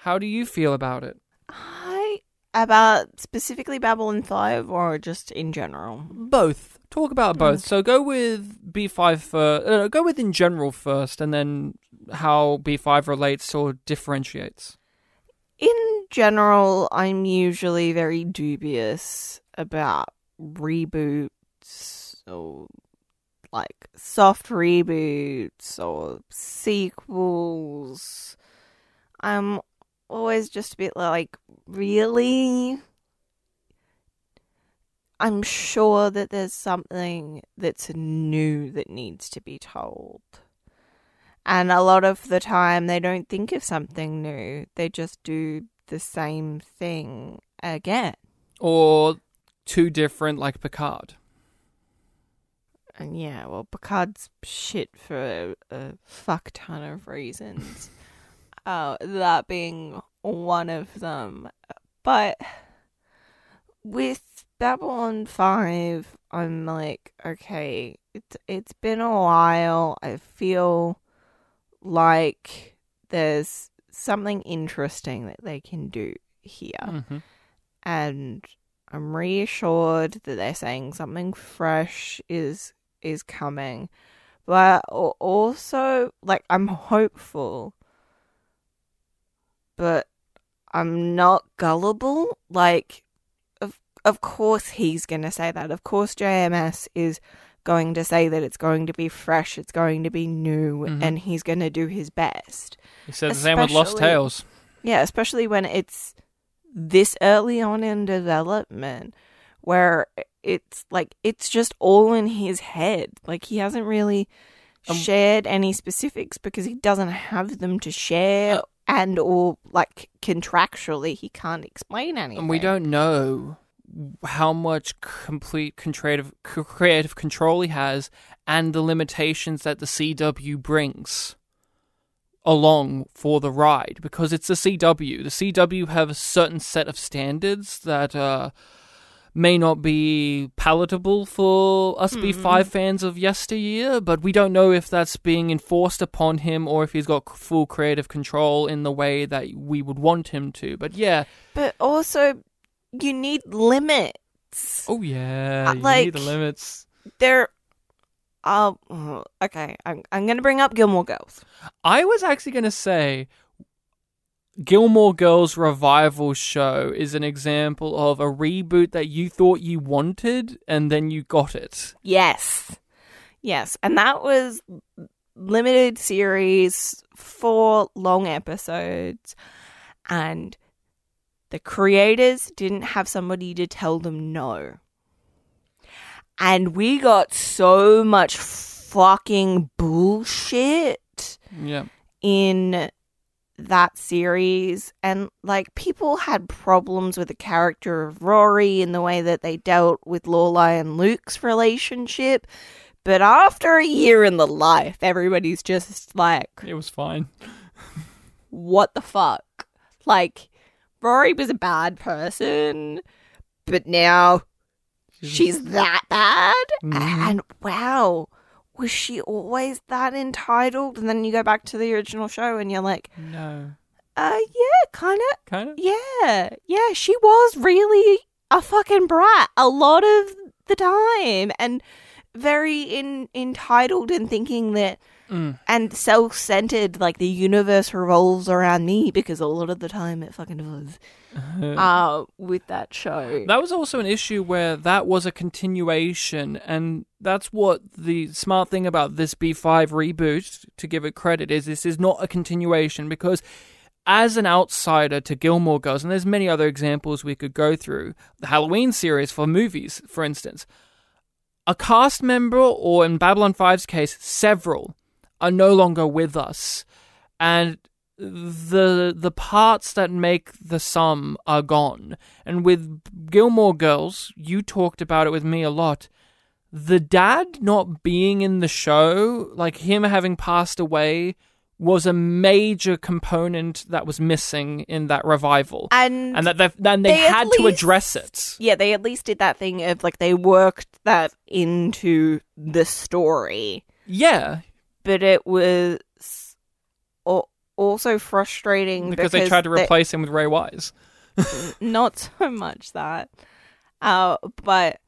How do you feel about it? I about specifically Babylon 5 or just in general? Both. Talk about both. So go with B5 first. Uh, go with in general first, and then how B5 relates or differentiates. In general, I'm usually very dubious about reboots or like soft reboots or sequels. I'm always just a bit like, really? I'm sure that there's something that's new that needs to be told. And a lot of the time, they don't think of something new, they just do the same thing again. Or two different, like Picard. And yeah, well, Picard's shit for a, a fuck ton of reasons. Uh, that being one of them. But with Babylon 5, I'm like, okay, it's it's been a while. I feel like there's something interesting that they can do here. Mm-hmm. And I'm reassured that they're saying something fresh is is coming. But also like I'm hopeful but I'm not gullible. Like, of of course he's going to say that. Of course JMS is going to say that it's going to be fresh, it's going to be new, Mhm. and he's going to do his best. He said the same with Lost Tales. Yeah, especially when it's this early on in development, where it's like it's just all in his head. Like he hasn't really Um, shared any specifics because he doesn't have them to share, Uh, and or like contractually he can't explain anything. And we don't know how much complete creative creative control he has and the limitations that the CW brings along for the ride because it's the CW. The CW have a certain set of standards that uh, may not be palatable for us B5 fans of yesteryear, but we don't know if that's being enforced upon him or if he's got full creative control in the way that we would want him to. But yeah, But also, you need limits. Oh yeah, Uh, you like- need the limits. There. Uh, okay, I'm I'm gonna bring up Gilmore Girls. I was actually gonna say Gilmore Girls revival show is an example of a reboot that you thought you wanted and then you got it. Yes. Yes. And that was limited series, four long episodes. And the creators didn't have somebody to tell them no. And we got so much fucking bullshit Yeah. in that series and like people had problems with the character of Rory in the way that they dealt with Lorelai and Luke's relationship. But after a year in the life, everybody's just like, It was fine. what the fuck? Like, Rory was a bad person, but now she's that bad? Mhm. And wow, was she always that entitled? And then you go back to the original show and you're like, No. uh, yeah, kind of. Kind of? Yeah, yeah, she was really a fucking brat a lot of the time and very in, entitled and thinking that Mm. and self-centered like the universe revolves around me because a lot of the time it fucking does. Uh with that show. That was also an issue where that was a continuation, and that's what the smart thing about this B5 reboot, to give it credit, is this is not a continuation because as an outsider to Gilmore Girls, and there's many other examples we could go through, the Halloween series for movies, for instance, a cast member, or in Babylon 5's case, several, are no longer with us. And the the parts that make the sum are gone. And with Gilmore Girls, you talked about it with me a lot. The dad not being in the show, like him having passed away, was a major component that was missing in that revival. and, And that they then they, they had to address it. yeah they at least did that thing of like they worked that into the story Yeah, but it was also frustrating because, they tried to they- replace him with Ray Wise. not so much that. Uh but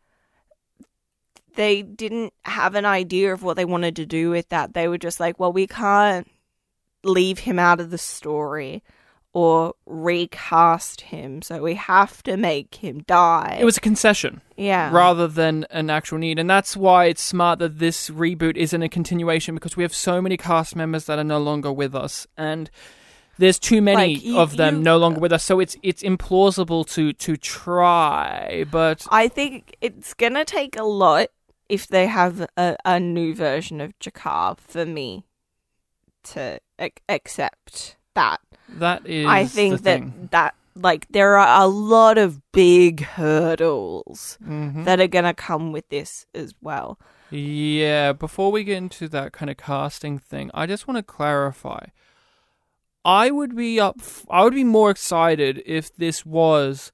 they didn't have an idea of what they wanted to do with that. They were just like well we can't leave him out of the story or recast him so we have to make him die It was a concession. yeah rather than an actual need. And that's why it's smart that this reboot isn't a continuation because we have so many cast members that are no longer with us. And there's too many Like, you- of them you- no longer with us, so it's it's implausible to to try. But i think it's gonna take a lot if they have a, a new version of G'Kar for me to ac- accept that that is, I think that thing. that like there are a lot of big hurdles Mhm. that are gonna come with this as well. Yeah, before we get into that kind of casting thing, I just want to clarify. I would be up f- I would be more excited if this was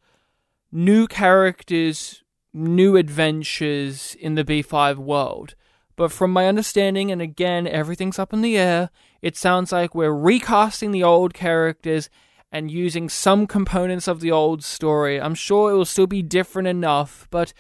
new characters, new adventures in the B5 world. But from my understanding and again everything's up in the air, it sounds like we're recasting the old characters and using some components of the old story. I'm sure it will still be different enough, but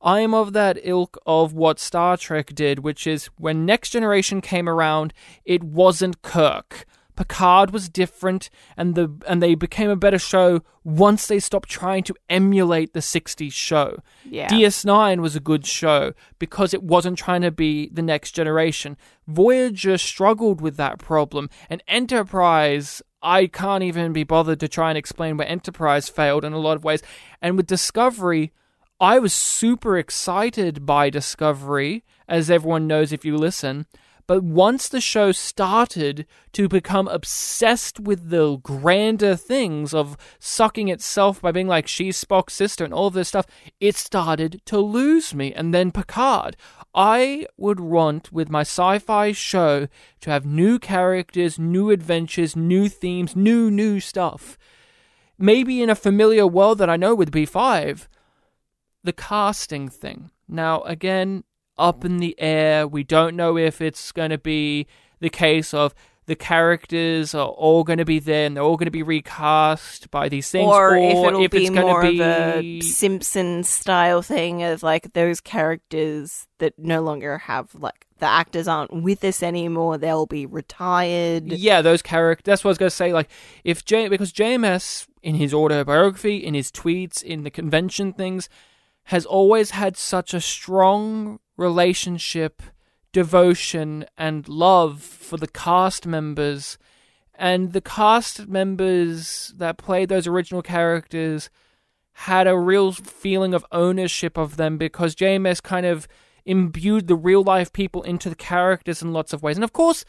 I am of that ilk of what Star Trek did, which is when Next Generation came around, it wasn't Kirk. Picard was different, and the and they became a better show once they stopped trying to emulate the '60s show. Yeah. DS9 was a good show because it wasn't trying to be the next generation. Voyager struggled with that problem, and Enterprise, I can't even be bothered to try and explain where Enterprise failed in a lot of ways. And with Discovery, I was super excited by Discovery, as everyone knows if you listen. But once the show started to become obsessed with the grander things of sucking itself by being like she's Spock's sister and all of this stuff, it started to lose me. And then Picard. I would want with my sci fi show to have new characters, new adventures, new themes, new, new stuff. Maybe in a familiar world that I know with B5, the casting thing. Now, again, up in the air. We don't know if it's going to be the case of the characters are all going to be there and they're all going to be recast by these things, or, if it'll if be it's going more to be of a Simpson style thing of like those characters that no longer have like the actors aren't with us anymore. They'll be retired. Yeah, those characters. That's what I was going to say. Like, if J, because JMS in his autobiography, in his tweets, in the convention things, has always had such a strong relationship, devotion, and love for the cast members. And the cast members that played those original characters had a real feeling of ownership of them because JMS kind of imbued the real life people into the characters in lots of ways. And of course,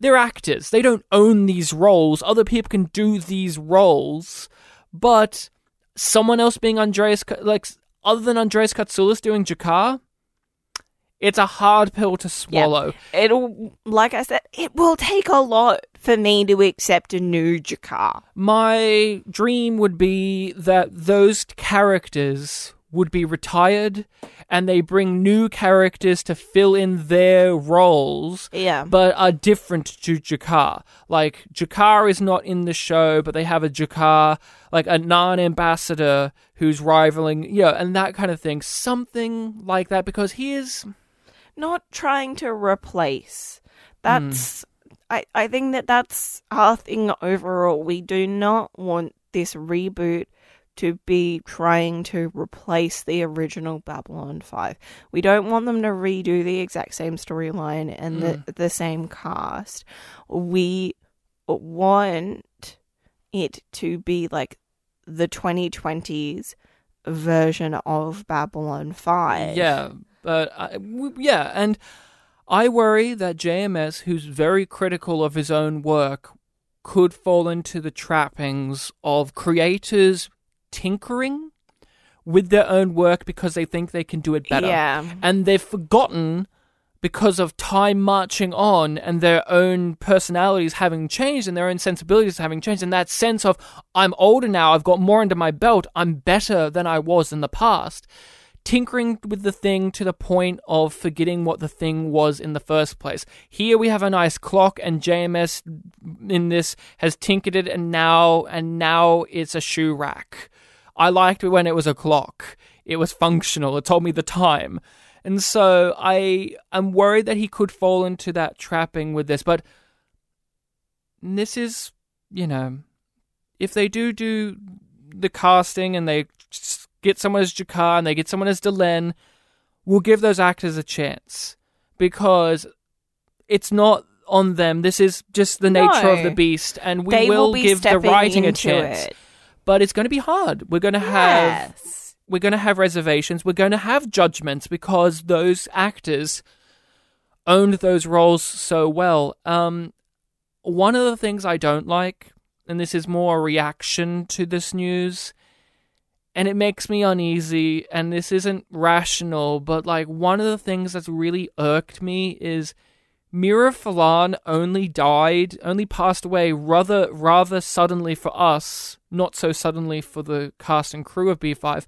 they're actors. They don't own these roles. Other people can do these roles, but someone else being Andreas, like other than Andreas Katsulas doing G'Kar, it's a hard pill to swallow. It'll, like I said, it will take a lot for me to accept a new G'Kar. My dream would be that those characters would be retired and they bring new characters to fill in their roles Yeah. but are different to G'Kar. Like G'Kar is not in the show, but they have a G'Kar, like a non-ambassador who's rivaling, you know, and that kind of thing. Something like that because he is Not trying to replace. That's. I, I think that that's our thing overall. We do not want this reboot to be trying to replace the original Babylon 5. We don't want them to redo the exact same storyline and the, mm. the same cast. We want it to be like the 2020s version of Babylon 5. Yeah, but I, w- yeah, and I worry that JMS, who's very critical of his own work, could fall into the trappings of creators tinkering with their own work because they think they can do it better. Yeah. And they've forgotten because of time marching on and their own personalities having changed and their own sensibilities having changed and that sense of I'm older now, I've got more under my belt, I'm better than I was in the past. Tinkering with the thing to the point of forgetting what the thing was in the first place. Here we have a nice clock, and JMS in this has tinkered it, and now and now it's a shoe rack. I liked it when it was a clock. It was functional. It told me the time. And so I am worried that he could fall into that trapping with this. But this is, you know, if they do do the casting and they get someone as G'Kar and they get someone as Delenn, we'll give those actors a chance because it's not on them. This is just the nature of the beast, and we they will, will give the writing a chance. It. But it's going to be hard. We're going to have Yes. we're going to have reservations. We're going to have judgments because those actors owned those roles so well. Um, one of the things I don't like, and this is more a reaction to this news, and it makes me uneasy, and this isn't rational, but like one of the things that's really irked me is Mira Furlan only died, only passed away rather rather suddenly for us, not so suddenly for the cast and crew of B5,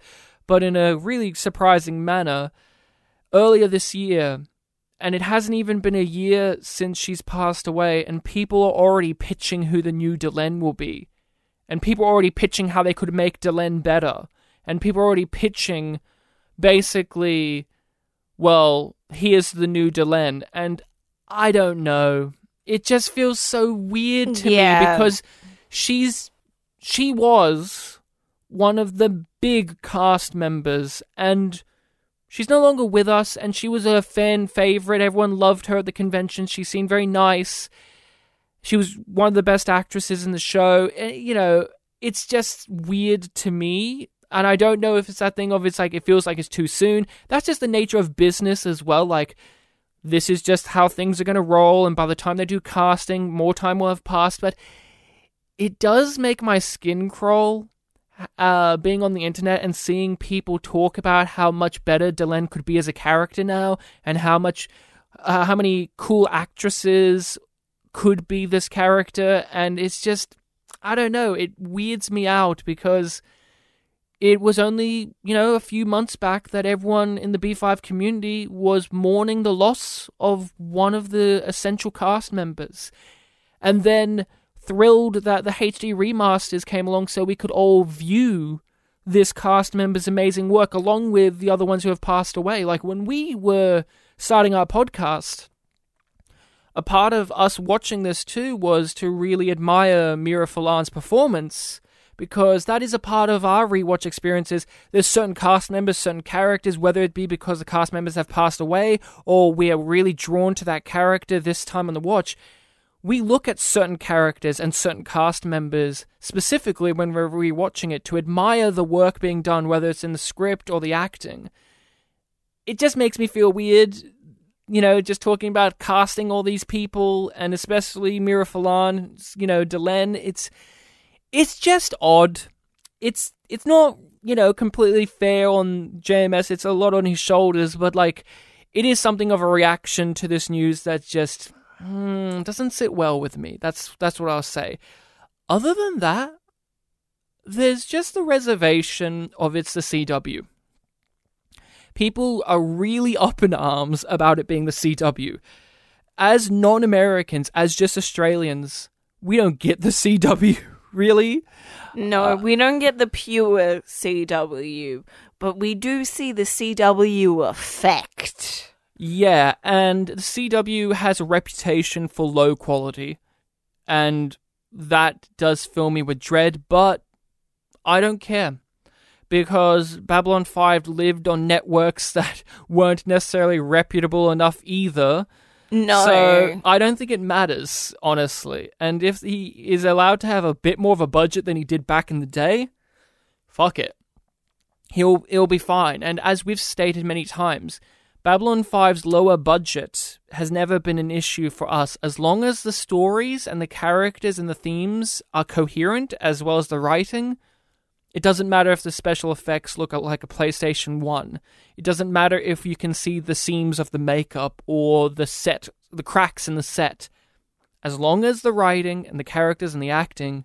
but in a really surprising manner earlier this year. And it hasn't even been a year since she's passed away, and people are already pitching who the new Delenn will be. And people are already pitching how they could make Delenn better. And people are already pitching basically, well, here's the new Delenn. And I don't know. It just feels so weird to Yeah. me because she's she was one of the big cast members and she's no longer with us and she was a fan favorite. Everyone loved her at the convention. She seemed very nice. She was one of the best actresses in the show. Eh, You know, it's just weird to me. And I don't know if it's that thing of it's like it feels like it's too soon. That's just the nature of business as well. Like this is just how things are going to roll and by the time they do casting more time will have passed but it does make my skin crawl uh, being on the internet and seeing people talk about how much better Delenn could be as a character now and how much uh, how many cool actresses could be this character and it's just I don't know it weirds me out because it was only, you know, a few months back that everyone in the B5 community was mourning the loss of one of the essential cast members. And then thrilled that the HD remasters came along so we could all view this cast member's amazing work along with the other ones who have passed away. Like when we were starting our podcast, a part of us watching this too was to really admire Mira Furlan's performance because that is a part of our rewatch experiences. There's certain cast members, certain characters, whether it be because the cast members have passed away or we are really drawn to that character this time on the watch. We look at certain characters and certain cast members specifically when we're rewatching it to admire the work being done, whether it's in the script or the acting. It just makes me feel weird you know, just talking about casting all these people and especially Mira Furlan, you know, Delenn. It's it's just odd. It's it's not you know completely fair on JMS. It's a lot on his shoulders, but like it is something of a reaction to this news that just mm, doesn't sit well with me. That's that's what I'll say. Other than that, there's just the reservation of it's the CW. People are really up in arms about it being the CW. As non Americans, as just Australians, we don't get the CW, really. No, uh, we don't get the pure CW, but we do see the CW effect. Yeah, and the CW has a reputation for low quality, and that does fill me with dread, but I don't care. Because Babylon 5 lived on networks that weren't necessarily reputable enough either. No. So I don't think it matters, honestly. And if he is allowed to have a bit more of a budget than he did back in the day, fuck it. He'll he'll be fine. And as we've stated many times, Babylon 5's lower budget has never been an issue for us as long as the stories and the characters and the themes are coherent as well as the writing. It doesn't matter if the special effects look like a PlayStation 1. It doesn't matter if you can see the seams of the makeup or the set, the cracks in the set. As long as the writing and the characters and the acting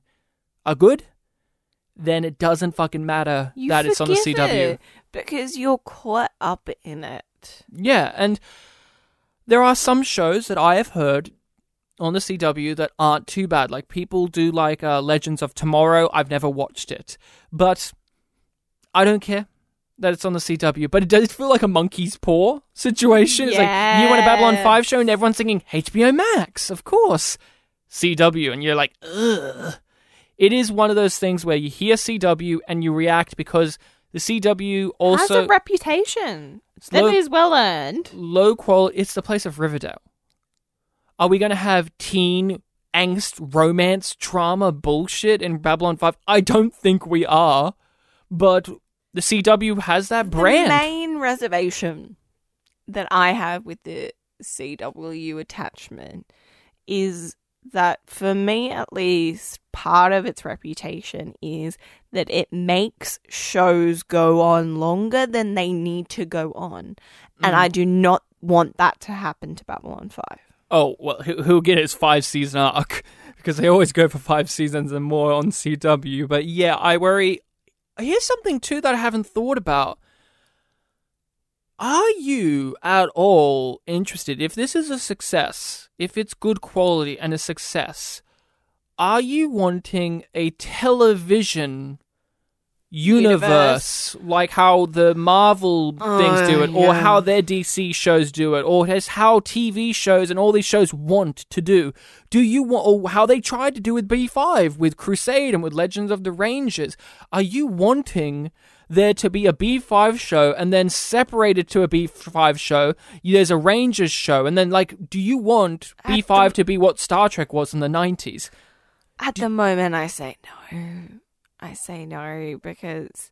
are good, then it doesn't fucking matter You that it's on the CW. because you're caught up in it. Yeah, and there are some shows that I have heard on the CW that aren't too bad. Like people do like uh, Legends of Tomorrow. I've never watched it, but I don't care that it's on the CW. But it does feel like a monkey's paw situation. It's like you want a Babylon Five show, and everyone's thinking HBO Max, of course, CW, and you're like, ugh. It is one of those things where you hear CW and you react because the CW also has a reputation it's low- is well earned. low quality. It's the place of Riverdale. Are we going to have teen angst, romance, trauma bullshit in Babylon 5? I don't think we are. But the CW has that brand. The main reservation that I have with the CW attachment is that, for me at least, part of its reputation is that it makes shows go on longer than they need to go on. And mm. I do not want that to happen to Babylon 5. Oh, well, he'll get his five season arc because they always go for five seasons and more on CW. But yeah, I worry. Here's something too that I haven't thought about. Are you at all interested? If this is a success, if it's good quality and a success, are you wanting a television universe, like how the Marvel oh, things do it, or yeah. how their DC shows do it, or as how TV shows and all these shows want to do? Do you want, or how they tried to do with B5, with Crusade, and with Legends of the Rangers? Are you wanting there to be a B5 show and then separated to a B5 show, there's a Rangers show, and then, like, do you want At B5 the- to be what Star Trek was in the 90s? At the moment, I say no. I say no because,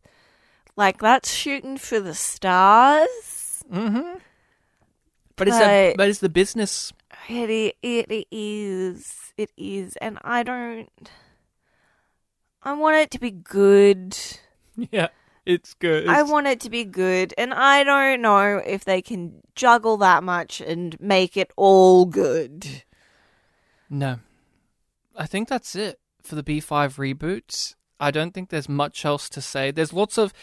like, that's shooting for the stars. Mm-hmm. But it's a, But- but it's the business. It, i- it is. It is. And I don't. I want it to be good. Yeah, it's good. I want it to be good. And I don't know if they can juggle that much and make it all good. no, I think that's it for the B5 reboot. I don't think there's much else to say. There's lots of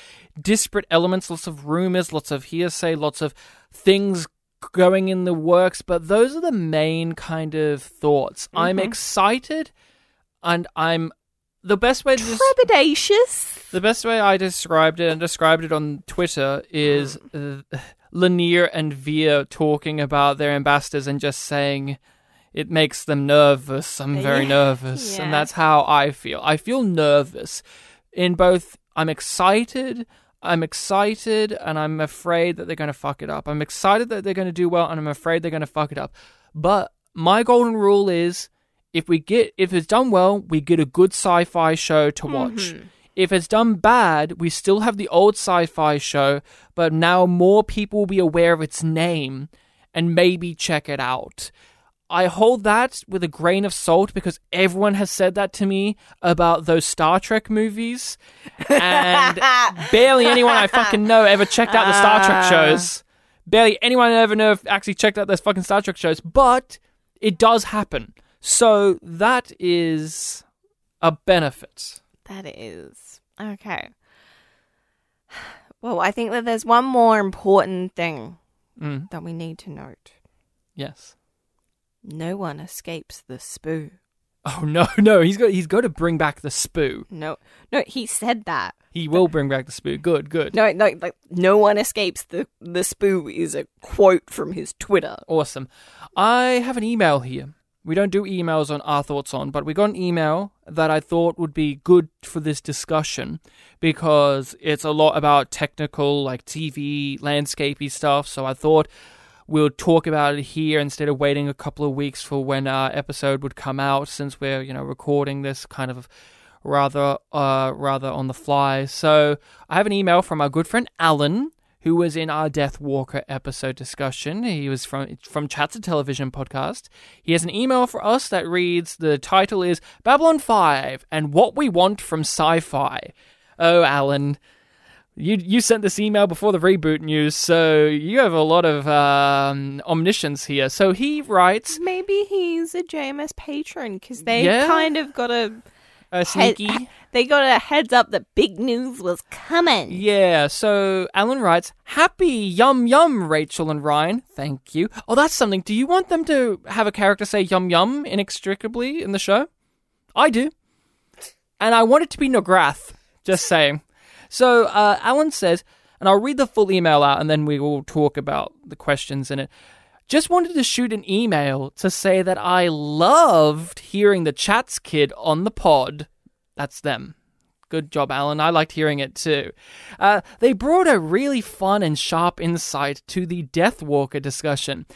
disparate elements, lots of rumors, lots of hearsay, lots of things going in the works, but those are the main kind of thoughts. I'm Mhm. excited and I'm the best way to Trepidatious. the best way I described it and described it on Twitter is uh, Lennier and Vir talking about their ambassadors and just saying it makes them nervous. I'm very Yeah, nervous, and that's how I feel. I feel nervous in both. I'm excited. I'm excited, and I'm afraid that they're going to fuck it up. I'm excited that they're going to do well, and I'm afraid they're going to fuck it up. But my golden rule is if we get if it's done well, we get a good sci-fi show to watch. Mhm. If it's done bad, we still have the old sci-fi show, but now more people will be aware of its name, and maybe check it out. I hold that with a grain of salt because everyone has said that to me about those Star Trek movies. And barely anyone I fucking know ever checked out the Star Trek shows. Barely anyone I ever know actually checked out those fucking Star Trek shows. But it does happen. So that is a benefit. That is. Okay. Well, I think that there's one more important thing Mm, that we need to note. yes. No one escapes the spoo. Oh no, no, he's got he's got to bring back the spoo. No, no, he said that. He will bring back the spoo. Good, good. No, no, like no one escapes the the spoo is a quote from his Twitter. Awesome. I have an email here. We don't do emails on our thoughts on, but we got an email that I thought would be good for this discussion because it's a lot about technical, like TV, landscapey stuff. So I thought we'll talk about it here instead of waiting a couple of weeks for when our episode would come out, since we're you know recording this kind of rather uh rather on the fly. So I have an email from our good friend Alan who was in our Deathwalker episode discussion. He was from from Chats of Television podcast. He has an email for us that reads the title is Babylon 5 and what we want from sci-fi. Oh, Alan, you you sent this email before the reboot news, so you have a lot of um, omniscience here. So he writes, Maybe he's a JMS patron because they Yeah. kind of got a uh, head- sneaky. they got a heads up that big news was coming. Yeah, so Alan writes, Happy yum yum, Rachel and Ryan. Thank you. Oh, that's something. Do you want them to have a character say yum yum inextricably in the show? I do. And I want it to be Nograth. Just saying. So uh, Alan says, and I'll read the full email out and then we will talk about the questions in it. Just wanted to shoot an email to say that I loved hearing the Chats Kid on the pod. That's them. Good job, Alan. I liked hearing it too. Uh, they brought a really fun and sharp insight to the Deathwalker discussion.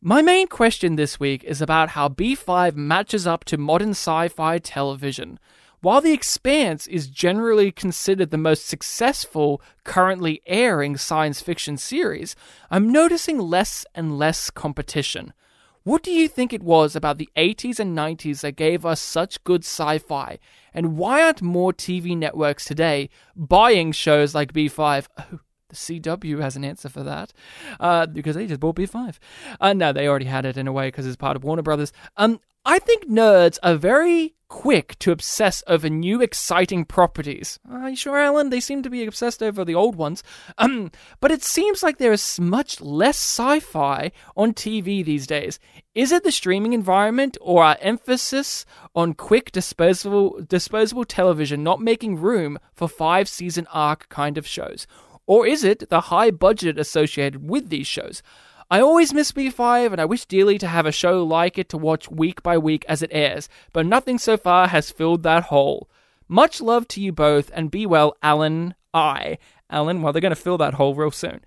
My main question this week is about how B5 matches up to modern sci fi television. While The Expanse is generally considered the most successful currently airing science fiction series, I'm noticing less and less competition. What do you think it was about the 80s and 90s that gave us such good sci fi? And why aren't more TV networks today buying shows like B5? Oh, the CW has an answer for that. Uh, because they just bought B5. Uh, no, they already had it in a way because it's part of Warner Brothers. Um, I think nerds are very quick to obsess over new exciting properties. Are you sure, Alan? They seem to be obsessed over the old ones. Um, but it seems like there is much less sci-fi on TV these days. Is it the streaming environment or our emphasis on quick disposable disposable television not making room for five season arc kind of shows? Or is it the high budget associated with these shows? I always miss B5 and I wish dearly to have a show like it to watch week by week as it airs, but nothing so far has filled that hole. Much love to you both and be well, Alan. I. Alan, well, they're going to fill that hole real soon.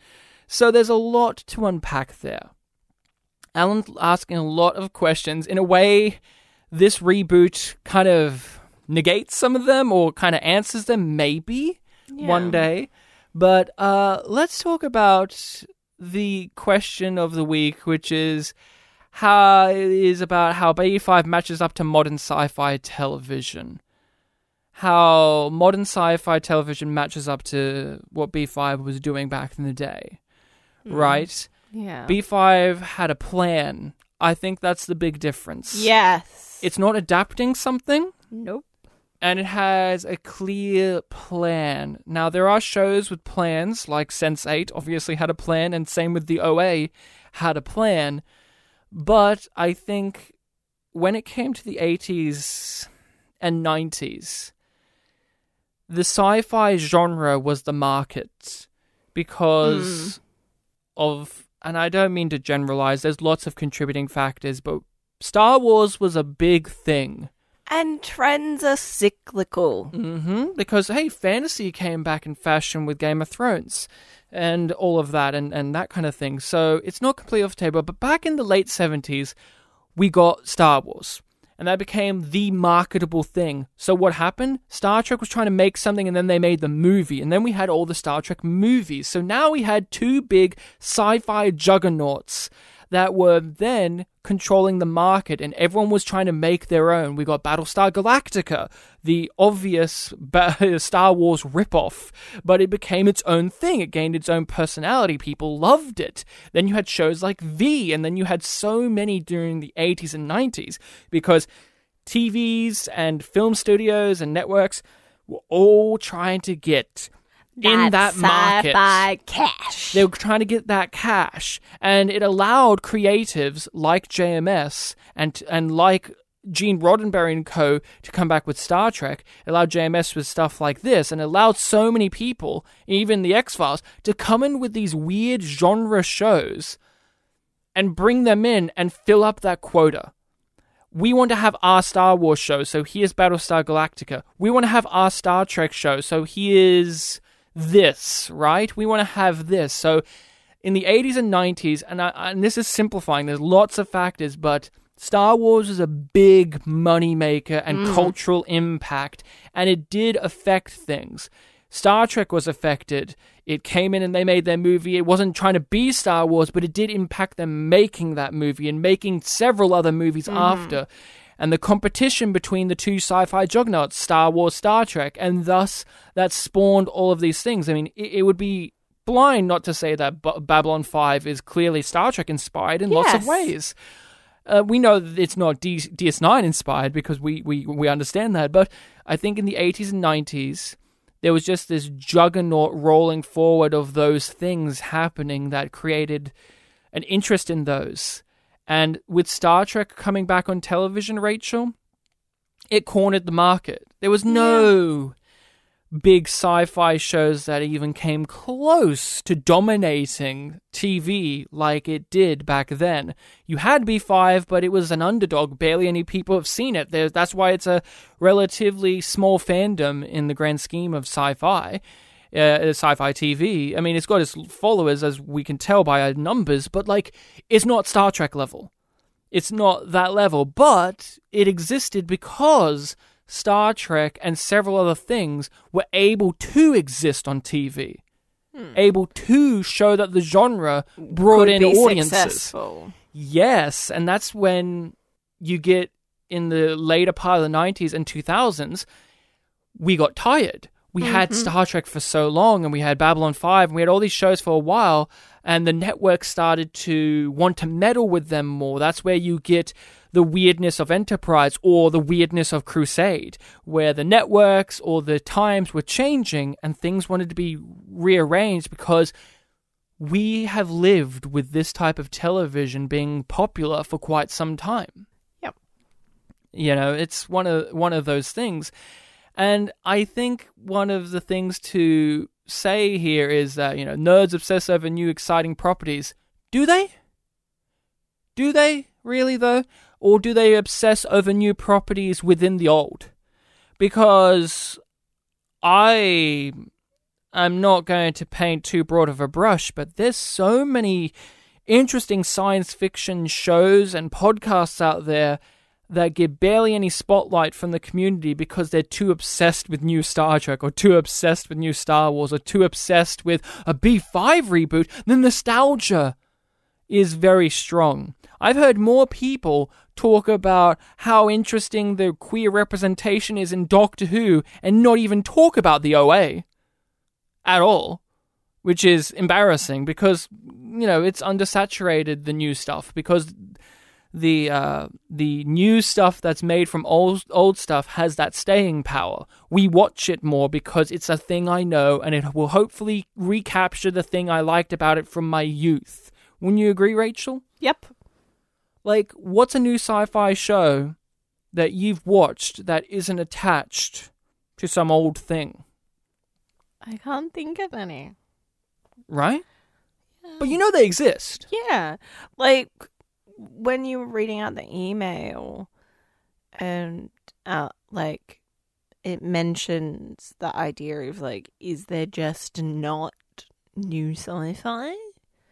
So there's a lot to unpack there. Alan's asking a lot of questions. In a way, this reboot kind of negates some of them or kind of answers them, maybe one day. But uh, let's talk about the question of the week, which is how is about how B5 matches up to modern sci-fi television. How modern sci-fi television matches up to what B5 was doing back in the day. Mm-hmm. Right? Yeah. B5 had a plan. I think that's the big difference. yes. It's not adapting something nope. And it has a clear plan. Now, there are shows with plans, like Sense8 obviously had a plan, and same with the OA had a plan. But I think when it came to the 80s and 90s, the sci fi genre was the market because hmm. of, and I don't mean to generalize, there's lots of contributing factors, but Star Wars was a big thing. And trends are cyclical. hmm Because hey, fantasy came back in fashion with Game of Thrones and all of that and, and that kind of thing. So it's not completely off the table. But back in the late seventies, we got Star Wars. And that became the marketable thing. So what happened? Star Trek was trying to make something and then they made the movie. And then we had all the Star Trek movies. So now we had two big sci-fi juggernauts that were then controlling the market and everyone was trying to make their own. We got Battlestar Galactica, the obvious Star Wars ripoff, but it became its own thing. It gained its own personality. People loved it. Then you had shows like V, and then you had so many during the 80s and 90s because TVs and film studios and networks were all trying to get in that market. sci-fi cash. They were trying to get that cash, and it allowed creatives like JMS and and like Gene Roddenberry and co. to come back with Star Trek. It allowed JMS with stuff like this, and it allowed so many people, even the X Files, to come in with these weird genre shows and bring them in and fill up that quota. We want to have our Star Wars show, so here's Battlestar Galactica. We want to have our Star Trek show, so here's this, right? We want to have this. So in the 80s and 90s, and, I, and this is simplifying, there's lots of factors, but Star Wars was a big money maker and mm. cultural impact, and it did affect things. Star Trek was affected. It came in and they made their movie. It wasn't trying to be Star Wars, but it did impact them making that movie and making several other movies mm-hmm. after. And the competition between the two sci fi juggernauts, Star Wars, Star Trek, and thus that spawned all of these things. I mean, it, it would be blind not to say that B- Babylon 5 is clearly Star Trek inspired in lots of ways. Uh, we know that it's not D- DS9 inspired because we, we, we understand that, but I think in the 80s and 90s, there was just this juggernaut rolling forward of those things happening that created an interest in those. And with Star Trek coming back on television, Rachel, it cornered the market. There was no big sci fi shows that even came close to dominating TV like it did back then. You had B5, but it was an underdog. Barely any people have seen it. There, that's why it's a relatively small fandom in the grand scheme of sci fi. Uh, sci-fi TV. I mean, it's got its followers, as we can tell by our numbers, but like, it's not Star Trek level. It's not that level, but it existed because Star Trek and several other things were able to exist on TV, able to show that the genre brought Could in audiences. successful. Yes, and that's when you get in the later part of the 90s and 2000s, we got tired. We mm-hmm. had Star Trek for so long, and we had Babylon 5, and we had all these shows for a while, and the network started to want to meddle with them more. That's where you get the weirdness of Enterprise or the weirdness of Crusade, where the networks or the times were changing and things wanted to be rearranged because we have lived with this type of television being popular for quite some time. Yep. You know, it's one of one of those things. And I think one of the things to say here is that, you know, nerds obsess over new exciting properties. Do they? Do they really though? Or do they obsess over new properties within the old? Because I I'm not going to paint too broad of a brush, but there's so many interesting science fiction shows and podcasts out there that get barely any spotlight from the community because they're too obsessed with new Star Trek or too obsessed with new Star Wars or too obsessed with a B5 reboot. The nostalgia is very strong. I've heard more people talk about how interesting the queer representation is in Doctor Who and not even talk about the OA at all, which is embarrassing because you know it's undersaturated the new stuff because the uh, the new stuff that's made from old old stuff has that staying power. We watch it more because it's a thing I know, and it will hopefully recapture the thing I liked about it from my youth. Wouldn't you agree, Rachel? Yep. Like, what's a new sci-fi show that you've watched that isn't attached to some old thing, I can't think of any. right? But you know they exist. Yeah. Like when you were reading out the email and uh like it mentions the idea of like is there just not new sci-fi?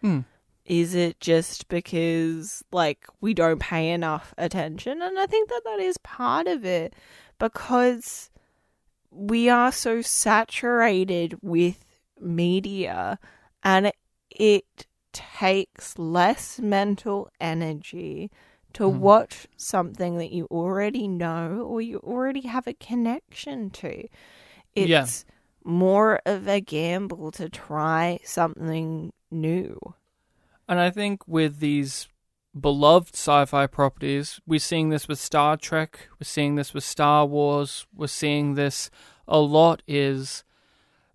Hmm. Is it just because like we don't pay enough attention? And I think that that is part of it because we are so saturated with media and it, it takes less mental energy to Mhm. watch something that you already know or you already have a connection to. It's Yeah. more of a gamble to try something new. And I think with these beloved sci-fi properties, we're seeing this with Star Trek, we're seeing this with Star Wars, we're seeing this a lot is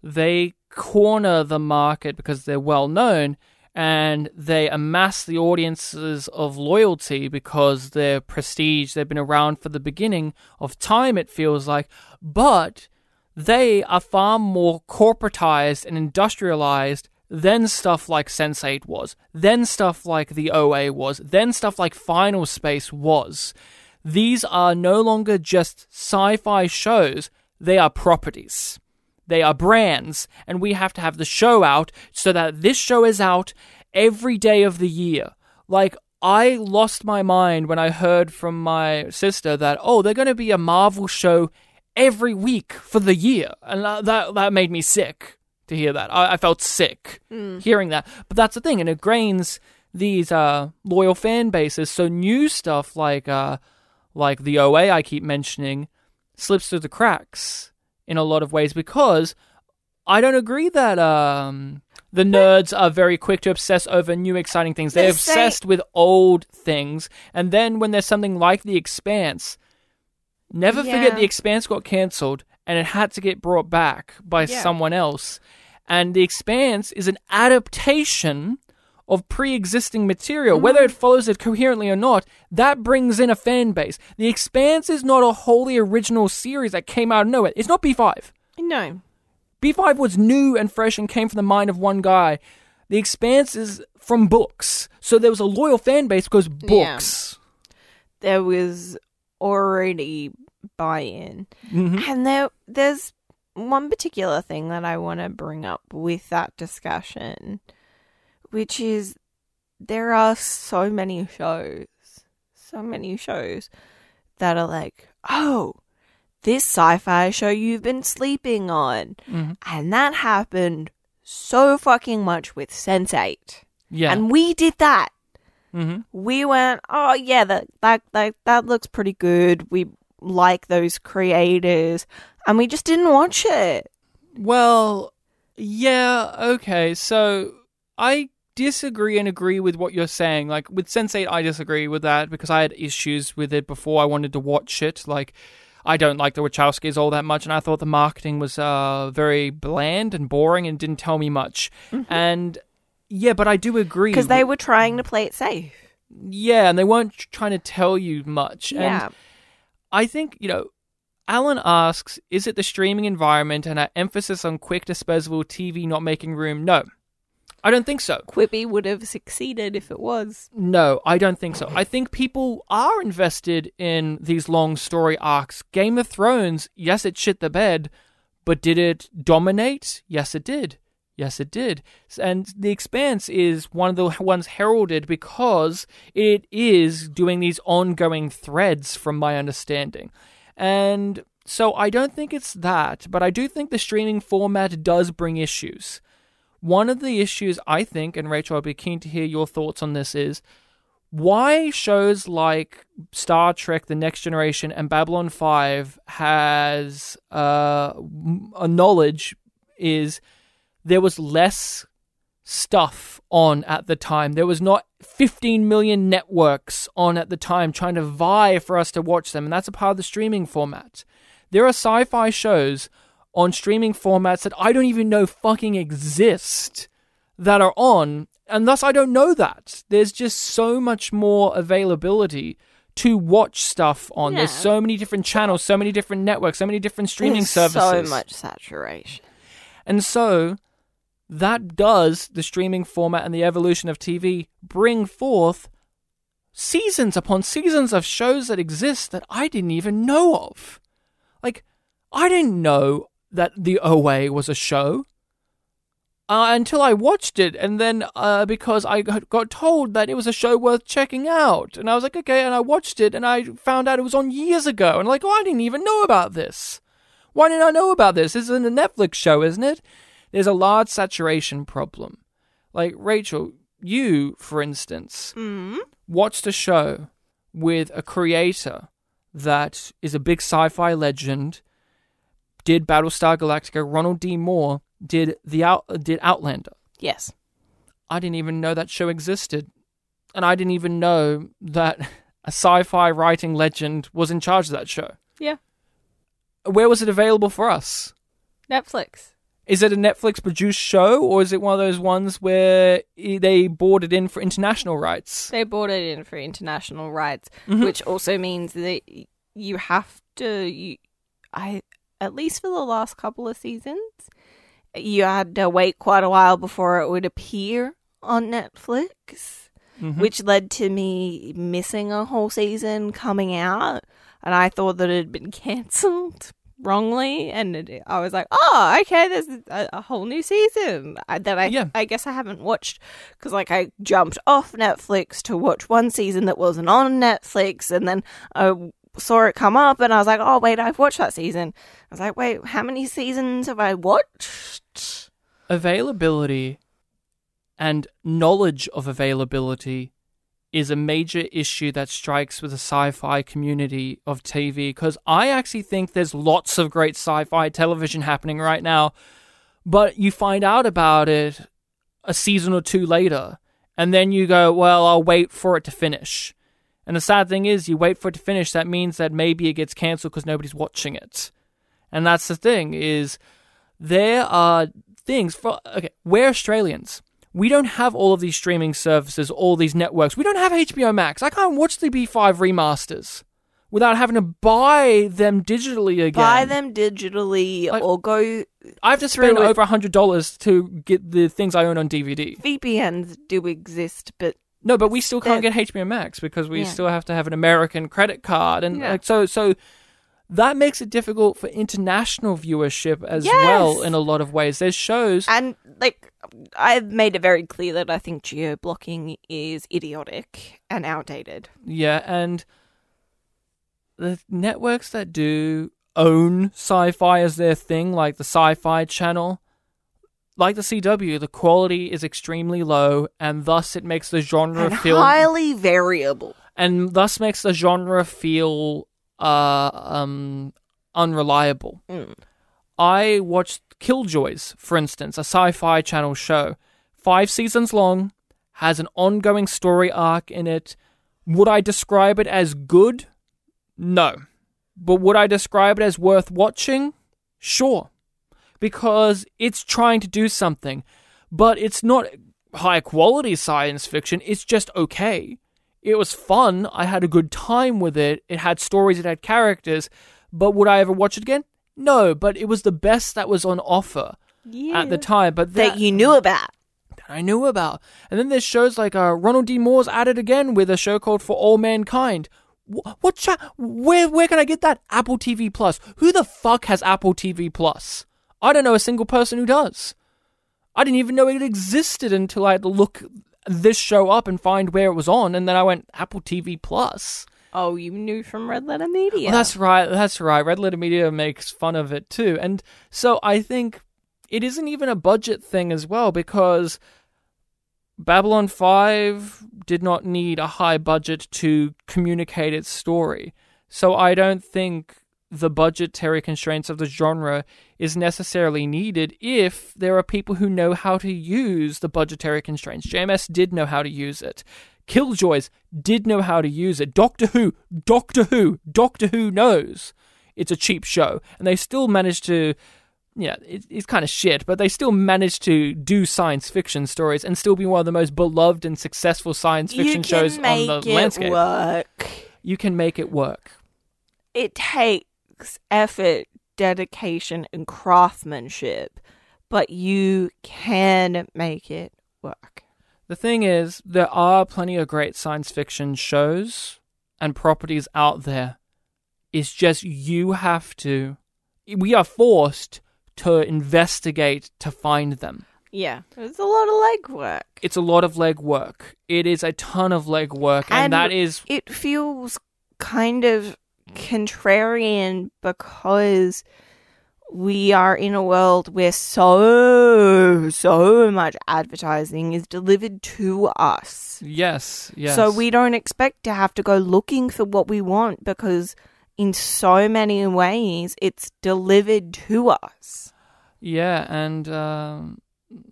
they corner the market because they're well known and they amass the audiences of loyalty because they're prestige, they've been around for the beginning of time it feels like, but they are far more corporatized and industrialized than stuff like Sense8 was, then stuff like the OA was, then stuff like Final Space was. These are no longer just sci fi shows, they are properties. They are brands, and we have to have the show out so that this show is out every day of the year. Like, I lost my mind when I heard from my sister that, oh, they're going to be a Marvel show every week for the year. And that, that, that made me sick to hear that. I, I felt sick hearing that. But that's the thing, and it grains these uh, loyal fan bases. So new stuff like uh, like the OA I keep mentioning slips through the cracks in a lot of ways because I don't agree that um, the nerds are very quick to obsess over new exciting things. They're obsessed with old things, and then when there's something like The Expanse, never forget The Expanse got cancelled and it had to get brought back by Yeah. someone else. And The Expanse is an adaptation of pre-existing material, Mm-hmm. whether it follows it coherently or not, that brings in a fan base. The Expanse is not a wholly original series that came out of nowhere. It's not B5. No. B5 was new and fresh and came from the mind of one guy. The Expanse is from books. So there was a loyal fan base because Yeah. books. There was already buy in. Mhm. And there there's one particular thing that I want to bring up with that discussion, which is there are so many shows, so many shows that are like, oh, this sci fi show you've been sleeping on. Mhm. And that happened so fucking much with Sense8. Yeah. And we did that. hmm We went, oh yeah, that that that that looks pretty good. We like those creators, and we just didn't watch it. Well, yeah, okay. So I disagree and agree with what you're saying. Like with Sense8, I disagree with that because I had issues with it before I wanted to watch it. Like I don't like the Wachowskis all that much, and I thought the marketing was uh, very bland and boring and didn't tell me much. And yeah, but I do agree because they were trying to play it safe. yeah, and they weren't trying to tell you much. Yeah, And I think, you know, Alan asks, is it the streaming environment and our emphasis on quick disposable TV not making room? No. I don't think so. Quibi would have succeeded if it was. No, I don't think so. I think people are invested in these long story arcs. Game of Thrones, yes, it shit the bed, but did it dominate? Yes, it did. Yes, it did. And The Expanse is one of the ones heralded because it is doing these ongoing threads, from my understanding. And so I don't think it's that, but I do think the streaming format does bring issues. One of the issues I think, and Rachel, I'd be keen to hear your thoughts on this, is why shows like Star Trek: The Next Generation and Babylon Five has uh, a knowledge is there was less stuff on at the time. There was not 15 million networks on at the time trying to vie for us to watch them, and that's a part of the streaming format. There are sci-fi shows on streaming formats that I don't even know fucking exist that are on, and thus I don't know that. There's just so much more availability to watch stuff on. There's so many different channels, so many different networks, so many different streaming There's services. So much saturation. And so that does the streaming format and the evolution of TV bring forth seasons upon seasons of shows that exist that I didn't even know of. Like, I didn't know that the OA was a show. Uh, until I watched it, and then uh, because I got, told that it was a show worth checking out, and I was like, okay, and I watched it, and I found out it was on years ago, and like, oh, I didn't even know about this. Why didn't I know about this? This isn't a Netflix show, isn't it? There's a large saturation problem. Like, Rachel, you, for instance, Mm. watched a show with a creator that is a big sci-fi legend, did Battlestar Galactica, Ronald D. Moore did the out did Outlander. Yes. I didn't even know that show existed. And I didn't even know that a sci-fi writing legend was in charge of that show. Yeah. Where was it available for us? Netflix. Is it a Netflix produced show or is it one of those ones where they bought it in for international rights? They bought it in for international rights, Mhm. which also means that you have to. You, I at least for the last couple of seasons, you had to wait quite a while before it would appear on Netflix, Mhm. which led to me missing a whole season coming out, and I thought that it had been cancelled wrongly, and it, I was like, "Oh, okay, there's a, a whole new season." I, that I Yeah. I guess I haven't watched because like I jumped off Netflix to watch one season that wasn't on Netflix, and then I saw it come up, and I was like, "Oh wait, I've watched that season." I was like, "Wait, how many seasons have I watched?" availability and knowledge of availability is a major issue that strikes with the sci-fi community of TV because I actually think there's lots of great sci-fi television happening right now but you find out about it a season or two later and then you go well I'll wait for it to finish and the sad thing is you wait for it to finish that means that maybe it gets cancelled because nobody's watching it. And that's the thing is there are things for okay we're australians. We don't have all of these streaming services all these networks. We don't have hbo max. I can't watch the b5 remasters without having to buy them digitally again. Buy them digitally Like- or go. i have to spend over a hundred dollars to get the things i own on dvd VPNs do exist, but no but we still can't get hbo max because we Yeah. still have to have an american credit card and Yeah. like so so that makes it difficult for international viewership as Yes. well in a lot of ways there's shows and like I've made it very clear that I think geo blocking is idiotic and outdated. Yeah, and the networks that do own sci-fi as their thing, like the Sci-Fi Channel, like the CW, the quality is extremely low, and thus it makes the genre And feel highly variable. and thus makes the genre feel uh um unreliable. Mm. I watched Killjoys, for instance, a sci-fi channel show, five seasons long, has an ongoing story arc in it. Would I describe it as good? No. But would I describe it as worth watching? Sure. Because it's trying to do something, but it's not high quality science fiction, it's just okay. It was fun, I had a good time with it, it had stories, it had characters, but would I ever watch it again? No, but it was the best that was on offer Yeah. at the time. But that you knew about. that I knew about. And then there's shows like uh, Ronald D. Moore's at it again with a show called For All Mankind. Wh- What cha- where where can I get that? Apple TV Plus. Who the fuck has Apple TV Plus? I don't know a single person who does. I didn't even know it existed until I had to look this show up and find where it was on, and then I went Apple TV Plus. Oh, you knew from Red Letter Media. That's right. That's right. Red Letter Media makes fun of it too. And so I think it isn't even a budget thing as well because Babylon 5 did not need a high budget to communicate its story. So I don't think the budgetary constraints of the genre is necessarily needed if there are people who know how to use the budgetary constraints. JMS did know how to use it. Killjoys did know how to use it. Doctor Who, Doctor Who, Doctor Who knows it's a cheap show, and they still managed to. Yeah, it, it's kind of shit, but they still managed to do science fiction stories and still be one of the most beloved and successful science fiction shows on the it landscape. work. You can make it work. It takes effort, dedication, and craftsmanship, but you can make it work. The thing is, there are plenty of great science fiction shows and properties out there. It's just you have to. We are forced to investigate to find them. Yeah, it's a lot of legwork. It's a lot of legwork. It is a ton of legwork, and, And that is It feels kind of contrarian because we are in a world where so, so much advertising is delivered to us. Yes, yes. So we don't expect to have to go looking for what we want because in so many ways it's delivered to us. Yeah, and um,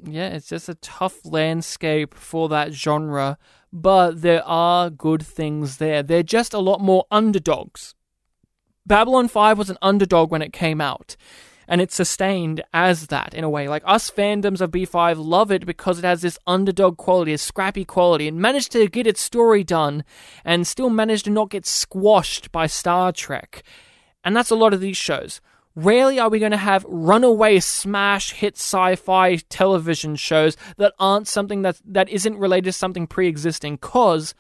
yeah, it's just a tough landscape for that genre, but there are good things there. They're just a lot more underdogs. Babylon 5 was an underdog when it came out, and it's sustained as that in a way. Like us fandoms of B5 love it because it has this underdog quality, a scrappy quality, and managed to get its story done and still managed to not get squashed by Star Trek. And that's a lot of these shows. Rarely are we going to have runaway smash hit sci-fi television shows that aren't something that that isn't related to something pre-existing. Cause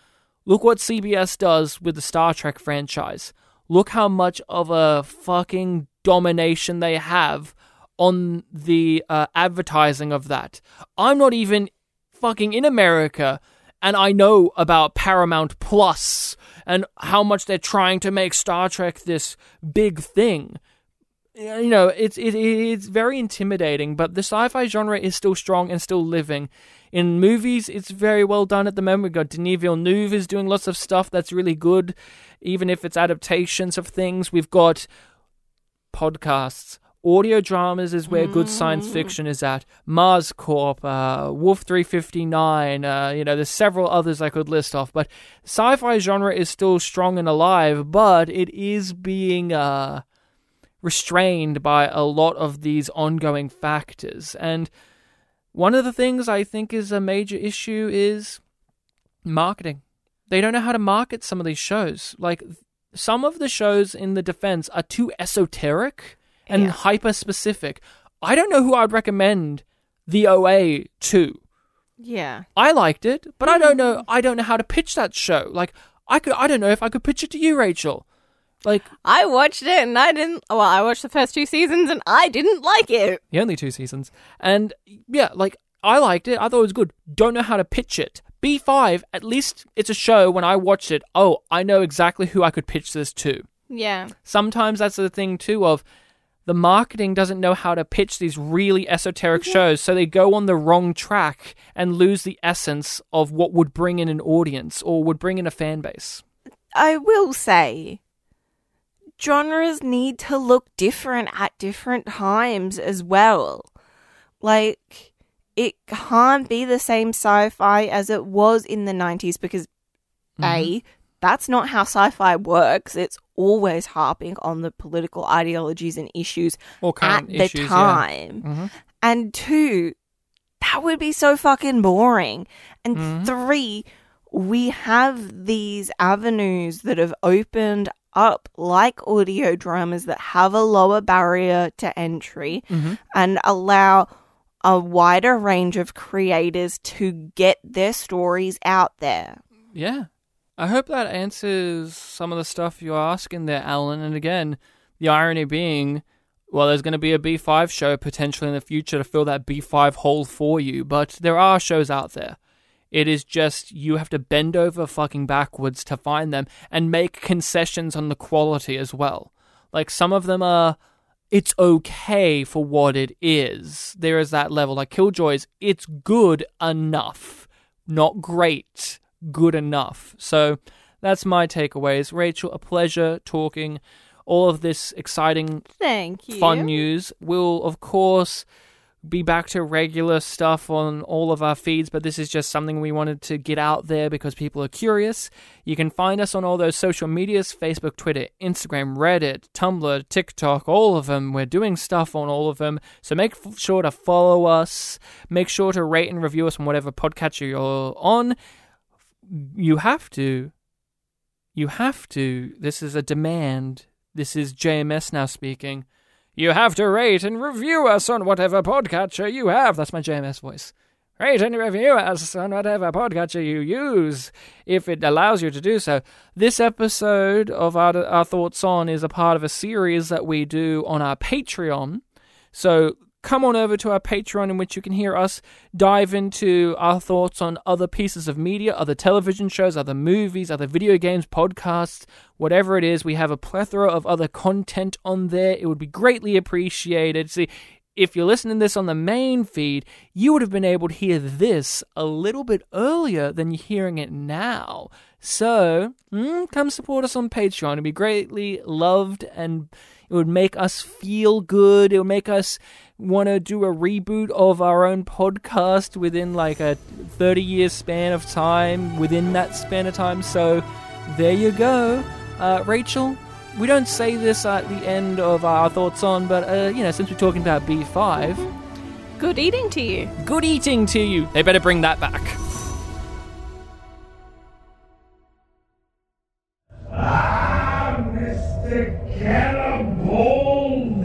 look what CBS does with the Star Trek franchise. Look how much of a fucking domination they have on the uh, advertising of that. I'm not even fucking in America, and I know about Paramount Plus and how much they're trying to make Star Trek this big thing you know, it's it, it's very intimidating, but the sci-fi genre is still strong and still living. In movies, it's very well done at the moment. We've got Denis Villeneuve is doing lots of stuff that's really good, even if it's adaptations of things. We've got podcasts. Audio dramas is where good science fiction is at. Mars Corp, uh, Wolf 359, uh, you know, there's several others I could list off, but sci-fi genre is still strong and alive, but it is being, uh, restrained by a lot of these ongoing factors. And one of the things I think is a major issue is marketing. They don't know how to market some of these shows. Like some of the shows in the defense are too esoteric and Yeah. hyper specific. I don't know who I'd recommend the OA to. Yeah. I liked it, but I don't know hmm. I don't know how to pitch that show. Like I could I don't know if I could pitch it to you, Rachel. Like I watched it and I didn't. Well, I watched the first two seasons and I didn't like it. the only two seasons. And yeah, like I liked it. I thought it was good. Don't know how to pitch it. B5, at least it's a show when I watched it, oh, I know exactly who I could pitch this to. Yeah. Sometimes that's the thing too of the marketing doesn't know how to pitch these really esoteric shows, so they go on the wrong track and lose the essence of what would bring in an audience or would bring in a fan base. I will say, genres need to look different at different times as well. Like, it can't be the same sci fi as it was in the 90s because, A, that's not how sci fi works. It's always harping on the political ideologies and issues at the issues, yeah. time. Mhm. And two, that would be so fucking boring. And Mhm. three, we have these avenues that have opened up like audio dramas that have a lower barrier to entry Mhm. and allow a wider range of creators to get their stories out there. Yeah. I hope that answers some of the stuff you're asking there, Alan. And again, the irony being, well, there's going to be a B5 show potentially in the future to fill that B5 hole for you, but there are shows out there. It is just you have to bend over fucking backwards to find them and make concessions on the quality as well. Like some of them are it's okay for what it is. There is that level. Like Killjoys, it's good enough. Not great, good enough. So that's my takeaways. Rachel, a pleasure talking all of this exciting Thank you. fun news. We'll, of course, be back to regular stuff on all of our feeds, but this is just something we wanted to get out there because people are curious. You can find us on all those social medias Facebook, Twitter, Instagram, Reddit, Tumblr, TikTok, all of them. We're doing stuff on all of them. So make f- sure to follow us. Make sure to rate and review us on whatever podcatcher you're on. You have to. You have to. This is a demand. This is JMS now speaking. You have to rate and review us on whatever podcatcher you have. That's my JMS voice. Rate and review us on whatever podcatcher you use, if it allows you to do so. This episode of our, our Thoughts On is a part of a series that we do on our Patreon. So come on over to our Patreon, in which you can hear us dive into our thoughts on other pieces of media, other television shows, other movies, other video games, podcasts, whatever it is. We have a plethora of other content on there. It would be greatly appreciated. See, if you're listening to this on the main feed, you would have been able to hear this a little bit earlier than you're hearing it now. So, mm, come support us on Patreon. It'd be greatly loved and it would make us feel good. It would make us want to do a reboot of our own podcast within like a 30 year span of time, within that span of time. So there you go. Uh, Rachel, we don't say this at the end of our thoughts on, but uh, you know, since we're talking about B5. Good eating to you. Good eating to you. They better bring that back. Ah, Mr. Cannibal,